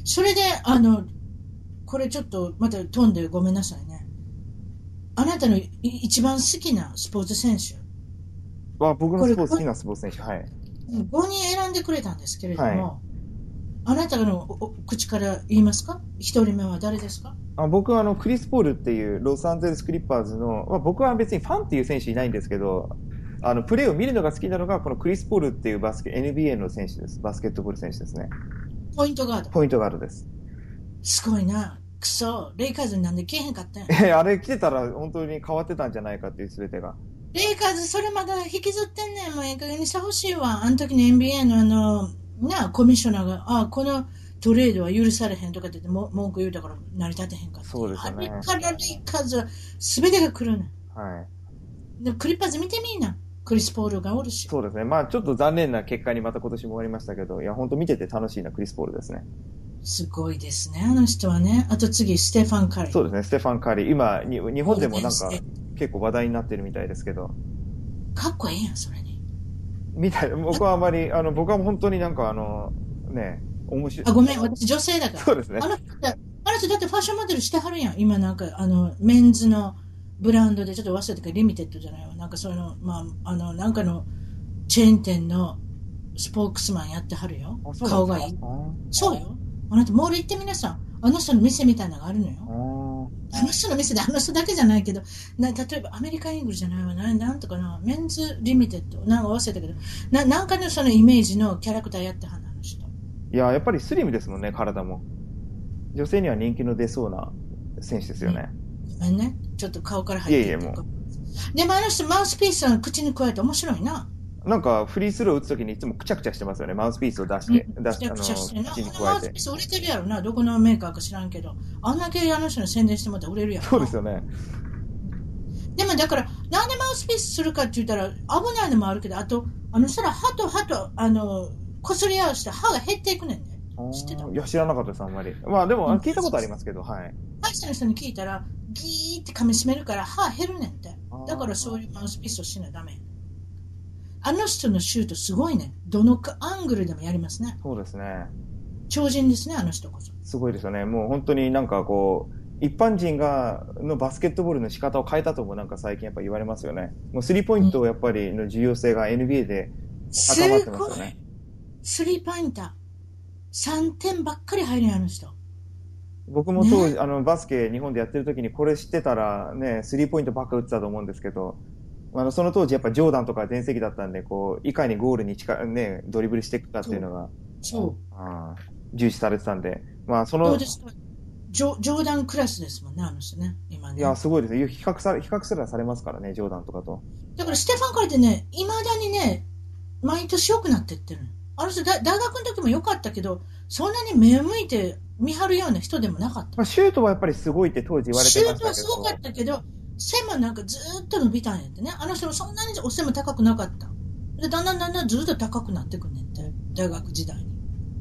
それで、あの、これちょっとまた飛んでごめんなさいね。あなたのい一番好きなスポーツ選手、まあ、僕のスポーツ好きなスポーツ選手、はい。5人選んでくれたんですけれども、はあなたの口から言いますか？一人目は誰ですか？あ僕はあの、クリス・ポールっていうロサンゼルス・クリッパーズの、まあ、僕は別にファンっていう選手いないんですけど、あの、プレーを見るのが好きなのが、このクリス・ポールっていうバスケ、NBA の選手です。バスケットボール選手ですね。ポイントガード。ポイントガードです。すごいな。くそ。レイカーズになんで来えへんかったん あれ来てたら本当に変わってたんじゃないかっていう全てが。レイカーズ、それまだ引きずってんねん。もうええ加減にしてほしいわ。あの時の NBA のあの、なコミッショナーが、あこのトレードは許されへんとかって言っても文句言うたから成り立てへんかった。そうですよねあれからレイカーズは全てが来るねん。はい。でもクリッパーズ見てみーな。クリス・ポールがおるし。そうですね。まあちょっと残念な結果にまた今年も終わりましたけど、いや、本当見てて楽しいな、クリス・ポールですね。すごいですね、あの人はね。あと次、ステファン・カリー。そうですね、ステファン・カリー。今、に日本でもなんか結構話題になってるみたいですけど、かっこええやん、それに。みたい僕はあまり、あの、僕は本当になんかあの、ね、面白い。あ、ごめん、私女性だから。そうですねあ。の人だあの人だってファッションモデルしてはるやん。今なんか、あの、メンズのブランドで、ちょっと忘れたけど、リミテッドじゃないわ。なんかそういうの、まあ、あの、なんかのチェーン店のスポークスマンやってはるよ顔がいい。そうよ。あなたモール行ってみなさん。あの人の店みたいなのがあるのよ。あの人の店であの人だけじゃないけど、な例えばアメリカンイーグルじゃないわな、なんとかな、メンズリミテッド、なんか忘れたけど、ななんかのそのイメージのキャラクターやってはんの、あの人。いや、やっぱりスリムですもんね、体も。女性には人気の出そうな選手ですよね。ごめんね。ちょっと顔から入っていえいえもでもあの人、マウスピースを口に加えて面白いな。なんか、フリースロー打つときにいつもくちゃくちゃしてますよね。マウスピースを出して、出しくちゃくちゃしてるな。あの、マウスピー。ス売れてるやろな。どこのメーカーか知らんけど。あんだけあの人の宣伝してもらったら売れるやろな。そうですよね。でもだから、なんでマウスピースするかって言ったら、危ないのもあるけど、あと、あの人ら歯と歯と、あの、こすり合わせて歯が減っていくねんね。知ってた？いや、知らなかったです、あんまり。まあでも、うん聞いたことありますけど、はい。歯医者の人に聞いたら、ギーって噛み締めるから歯減るねんってだからそういうマウスピースをしなダメ。あの人のシュートすごいね。どのかアングルでもやりますね。そうですね。超人ですね、あの人こそ。すごいですよね。もう本当になんかこう、一般人が、のバスケットボールの仕方を変えたともなんか最近やっぱ言われますよね。もうスリーポイントやっぱりの重要性が NBA です高まってますごいよね。。スリーポインター。3点ばっかり入るあの人。僕も当時、あの、バスケ日本でやってる時にこれ知ってたらね、スリーポイントばっか打ってたと思うんですけど、あの、その当時やっぱジョーダンとか全盛期だったんで、こう、いかにゴールに近い、ね、ドリブルしていくかっていうのが、そあー重視されてたんで、まあそのジョジョーダンクラスですもんね、あの人ね。今ね。いや、すごいですね。比較され、比較すらされますからね、ジョーダンとかと。だからステファン・カリーってね、いまだにね、毎年良くなってってるの。あの人大、大学の時も良かったけど、そんなに目を向いて見張るような人でもなかった。まあ、シュートはやっぱりすごいって当時言われてシューましたけど。トはすごかったけど、背もなんかずーっと伸びたんやってね。あの人もそんなにお背も高くなかった。で、だんだんだんだんずっと高くなってくんねんって、大学時代に。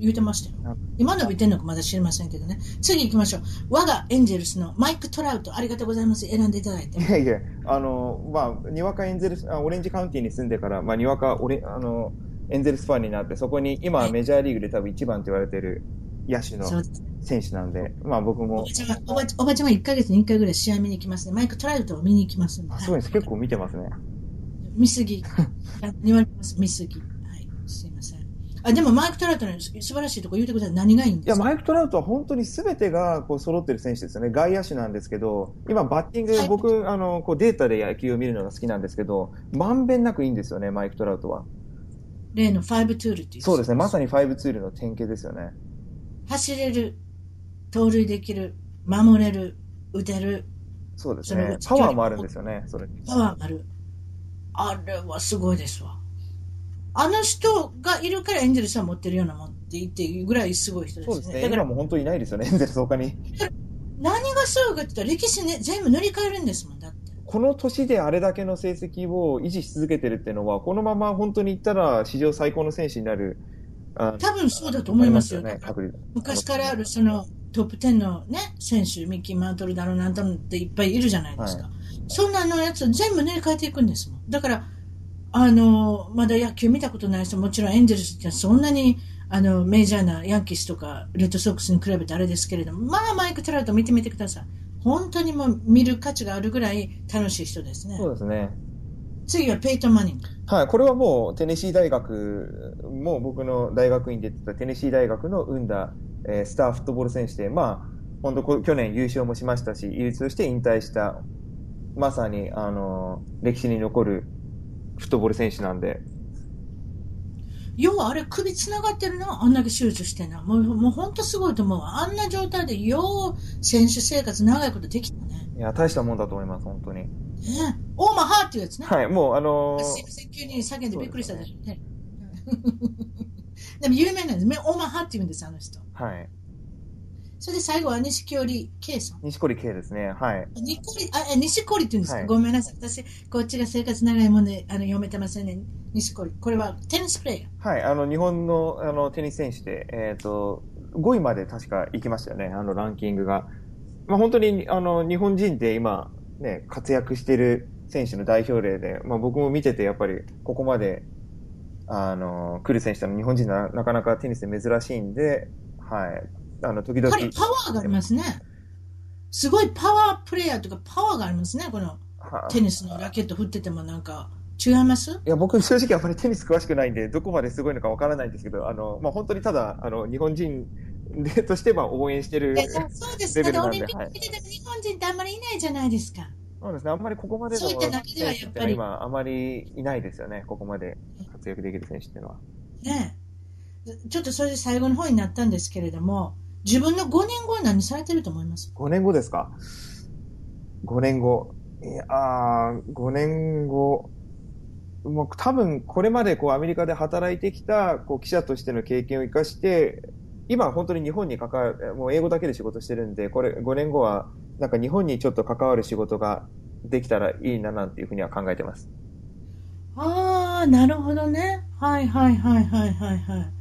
言うてましたよあ。今伸びてんのかまだ知りませんけどね。次行きましょう。我がエンジェルスのマイク・トラウト、ありがとうございます。選んでいただいてい。やいや、あの、まあ、にわかエンゼルス、あオレンジカウンティに住んでから、まあ、にわかオレ、あの、エンゼルスファンになって、そこに今はいメジャーリーグで多分一番と言われてる野手のそうです。選手なんで、まあ僕おもば、ちゃんは、おばおばちゃんは1ヶ月に1回ぐらい試合見に行きますね。マイク・トラウトを見に行きますんで。あすごいです。結構見てますね。見すぎ。あ言われます。見すぎ。はい。すいません。あ、でもマイク・トラウトの素晴らしいとこ言うてください。何がいいんいや、ですか？マイク・トラウトは本当に全てがこう揃ってる選手ですよね。外野手なんですけど、今バッティング、はい僕、あの、こうデータで野球を見るのが好きなんですけど、まんべんなくいいんですよね、マイク・トラウトは。例の5トゥールっていう。そうですね。まさに5ツールの典型ですよね。走れる、盗塁できる、守れる、打てる、そうです。ねパワーもあるんですよね、それ。パワーある。あれはすごいですわ。あの人がいるからエンゼルスは持ってるようなもんって言っていいぐらいすごい人ですね。そうですね。だから今も本当にいないですよね、エンゼルス他に。何がすごいかって言ったら歴史ね、全部塗り替えるんですもん、だって。この年であれだけの成績を維持し続けてるっていうのは、このまま本当にいったら史上最高の選手になる。あ多分そうだと思いますよ。ね。昔からあるそのトップ10のね、選手、ミッキー・マントルだろうなんとのっていっぱいいるじゃないですか。はそんなのやつ全部塗り替えていくんですもん。だから、あの、まだ野球見たことない人、もちろんエンゼルスってそんなにあのメジャーなヤンキースとかレッドソックスに比べてあれですけれども、まあマイク・トラウト見てみてください。本当にもう見る価値があるぐらい楽しい人ですねそ。うですね。次はペイトン・マニング。はい、これはもうテネシー大学、もう僕の大学院で出てたテネシー大学の生んだ、えースターフットボール選手で、まあ、本当こ去年優勝もしましたし、唯一として引退した、まさに、あの、歴史に残るフットボール選手なんで、要はあれ首つながってるな、あんだけ手術してんな。もう、もう本当すごいと思うわ。あんな状態でよう選手生活長いことできたね。いや、大したもんだと思います、本当に。ねオーマハーっていうやつね。はい、もうあのーすいません、急に叫んでびっくりしたでしょうね。でも有名なんです。めオーマハって言うんです、あの人。はい。それで最後は西織圭さん。西堀圭ですね。はい。西織、あ、え西織って言うんですか、はいごめんなさい。私、こっちが生活長いもんで、あの、読めてませんね。西織。これはテニスプレイヤー。はい、あの、日本の、あの、テニス選手で、えっ、と、5位まで確か行きましたよね、あの、ランキングが。まあ、本当に、あの、日本人で今、ね、活躍してる選手の代表例で、まあ、僕も見てて、やっぱり、ここまで、あの、来る選手は日本人ななかなかテニスで珍しいんで、はい。あの、時々。パリパワーがありますね。すごいパワープレイヤーとかパワーがありますね。このはテニスのラケット振っててもなんか、違います？いや、僕正直あまりテニス詳しくないんで、どこまですごいのかわからないんですけど、あの、まあ、本当にただ、あの、日本人でとしては応援してるそうですけど、レベルなんでオリンピック見てても日本人ってあんまりいないじゃないですか。そうですね、あんまりここまでのそういった中ではやっぱり選手ってのは今、あまりいないですよね、ここまで活躍できる選手っていうのは。ねえちょっとそれで最後の方になったんですけれども、自分の5年後は何されてると思います？5年後ですか ?5 年後。いやー、5年後。もう多分これまでこうアメリカで働いてきたこう記者としての経験を生かして、今は本当に日本に関わる、もう英語だけで仕事してるんで、これ5年後はなんか日本にちょっと関わる仕事ができたらいいななんていうふうには考えてます。ああ、なるほどね。はいはいはいはいはいはい。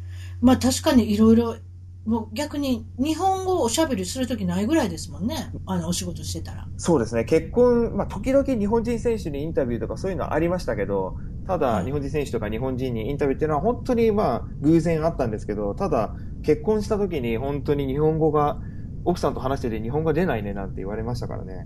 まあ確かにいろいろ、もう逆に日本語をおしゃべりするときないぐらいですもんね。あの、お仕事してたら。そうですね、結婚、まあ、時々日本人選手にインタビューとかそういうのはありましたけど、ただ、はい日本人選手とか日本人にインタビューっていうのは本当にまあ偶然あったんですけど、ただ、結婚した時に本当に日本語が、奥さんと話してて日本語が出ないねなんて言われましたからね。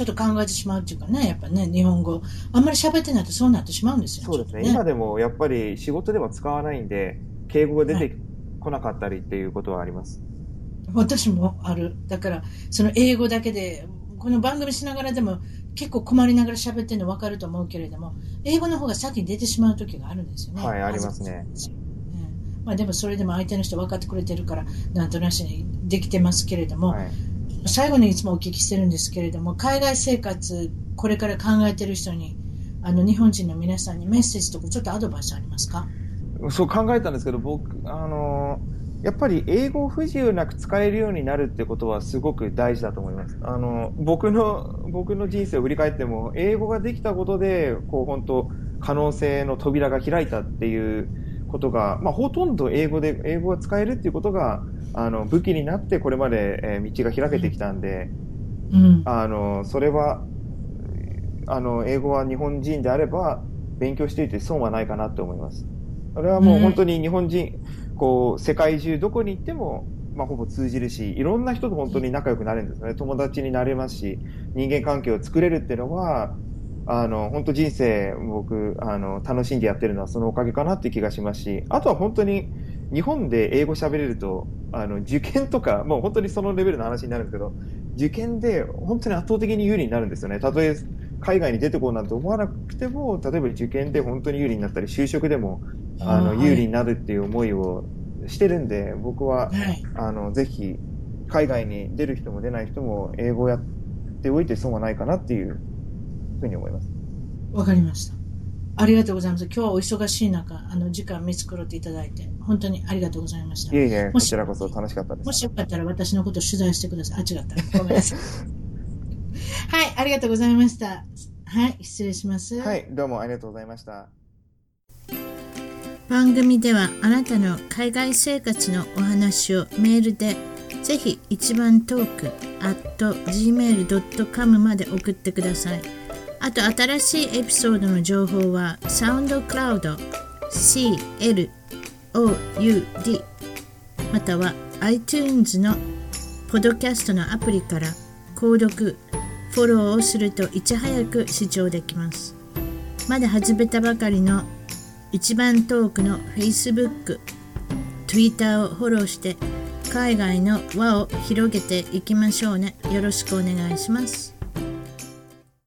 うん、ちょっと考えてしまうっていうかね、やっぱね、日本語、あんまり喋ってないとそうなってしまうんですよそうですね、ちょっと今でもやっぱり仕事では使わないんで、敬語が出てこなかったりっていうことはあります。私もある。だから、その英語だけで、この番組しながらでも結構困りながら喋ってるの分かると思うけれども、英語の方が先に出てしまう時があるんですよね。はいありますねまあでもそれでも相手の人分かってくれてるから、なんとなしにできてますけれども、はい。最後にいつもお聞きしてるんですけれども、海外生活、これから考えてる人に、あの、日本人の皆さんにメッセージとかちょっとアドバイスありますか？そう考えたんですけど、僕、あのやっぱり英語不自由なく使えるようになるってことはすごく大事だと思います。あの、僕の、僕の人生を振り返っても、英語ができたことで、こう本当、可能性の扉が開いたっていうことが、まあほとんど英語で、英語が使えるっていうことが、あの、武器になってこれまで、えー道が開けてきたんで、うん。あの、それは、あの、英語は日本人であれば、勉強していて損はないかなと思います。それはもう本当に日本人、こう、世界中どこに行っても、まあ、ほぼ通じるし、いろんな人と本当に仲良くなれるんですね。友達になれますし、人間関係を作れるっていうのは、あの、本当人生、僕、あの、楽しんでやってるのはそのおかげかなっていう気がしますし、あとは本当に、日本で英語喋れると、あの、受験とか、もう本当にそのレベルの話になるんですけど、受験で本当に圧倒的に有利になるんですよね。たとえ海外に出てこうなんて思わなくても、例えば受験で本当に有利になったり、就職でも、あの、はい有利になるっていう思いをしてるんで、僕は、はい。あの、ぜひ、海外に出る人も出ない人も、英語をやっておいて損はないかなっていうふうに思います。わかりました。ありがとうございます。今日はお忙しい中、あの、時間見繕っていただいて、本当にありがとうございましたい。えいえ、こちらこそ楽しかったです。もしよかったら私のことを取材してください。あ、違った。ごめんなさい。はい、ありがとうございました。はい、失礼します。はい、どうもありがとうございました。番組ではあなたの海外生活のお話をメールでぜひ一番トーク at gmail.com まで送ってください。あと新しいエピソードの情報は SoundCloud CLOUD または iTunes のポドキャストのアプリから購読、フォローをするといち早く視聴できます。まだ始めたばかりの一番トークの Facebook、Twitter をフォローして海外の輪を広げていきましょうね。よろしくお願いします。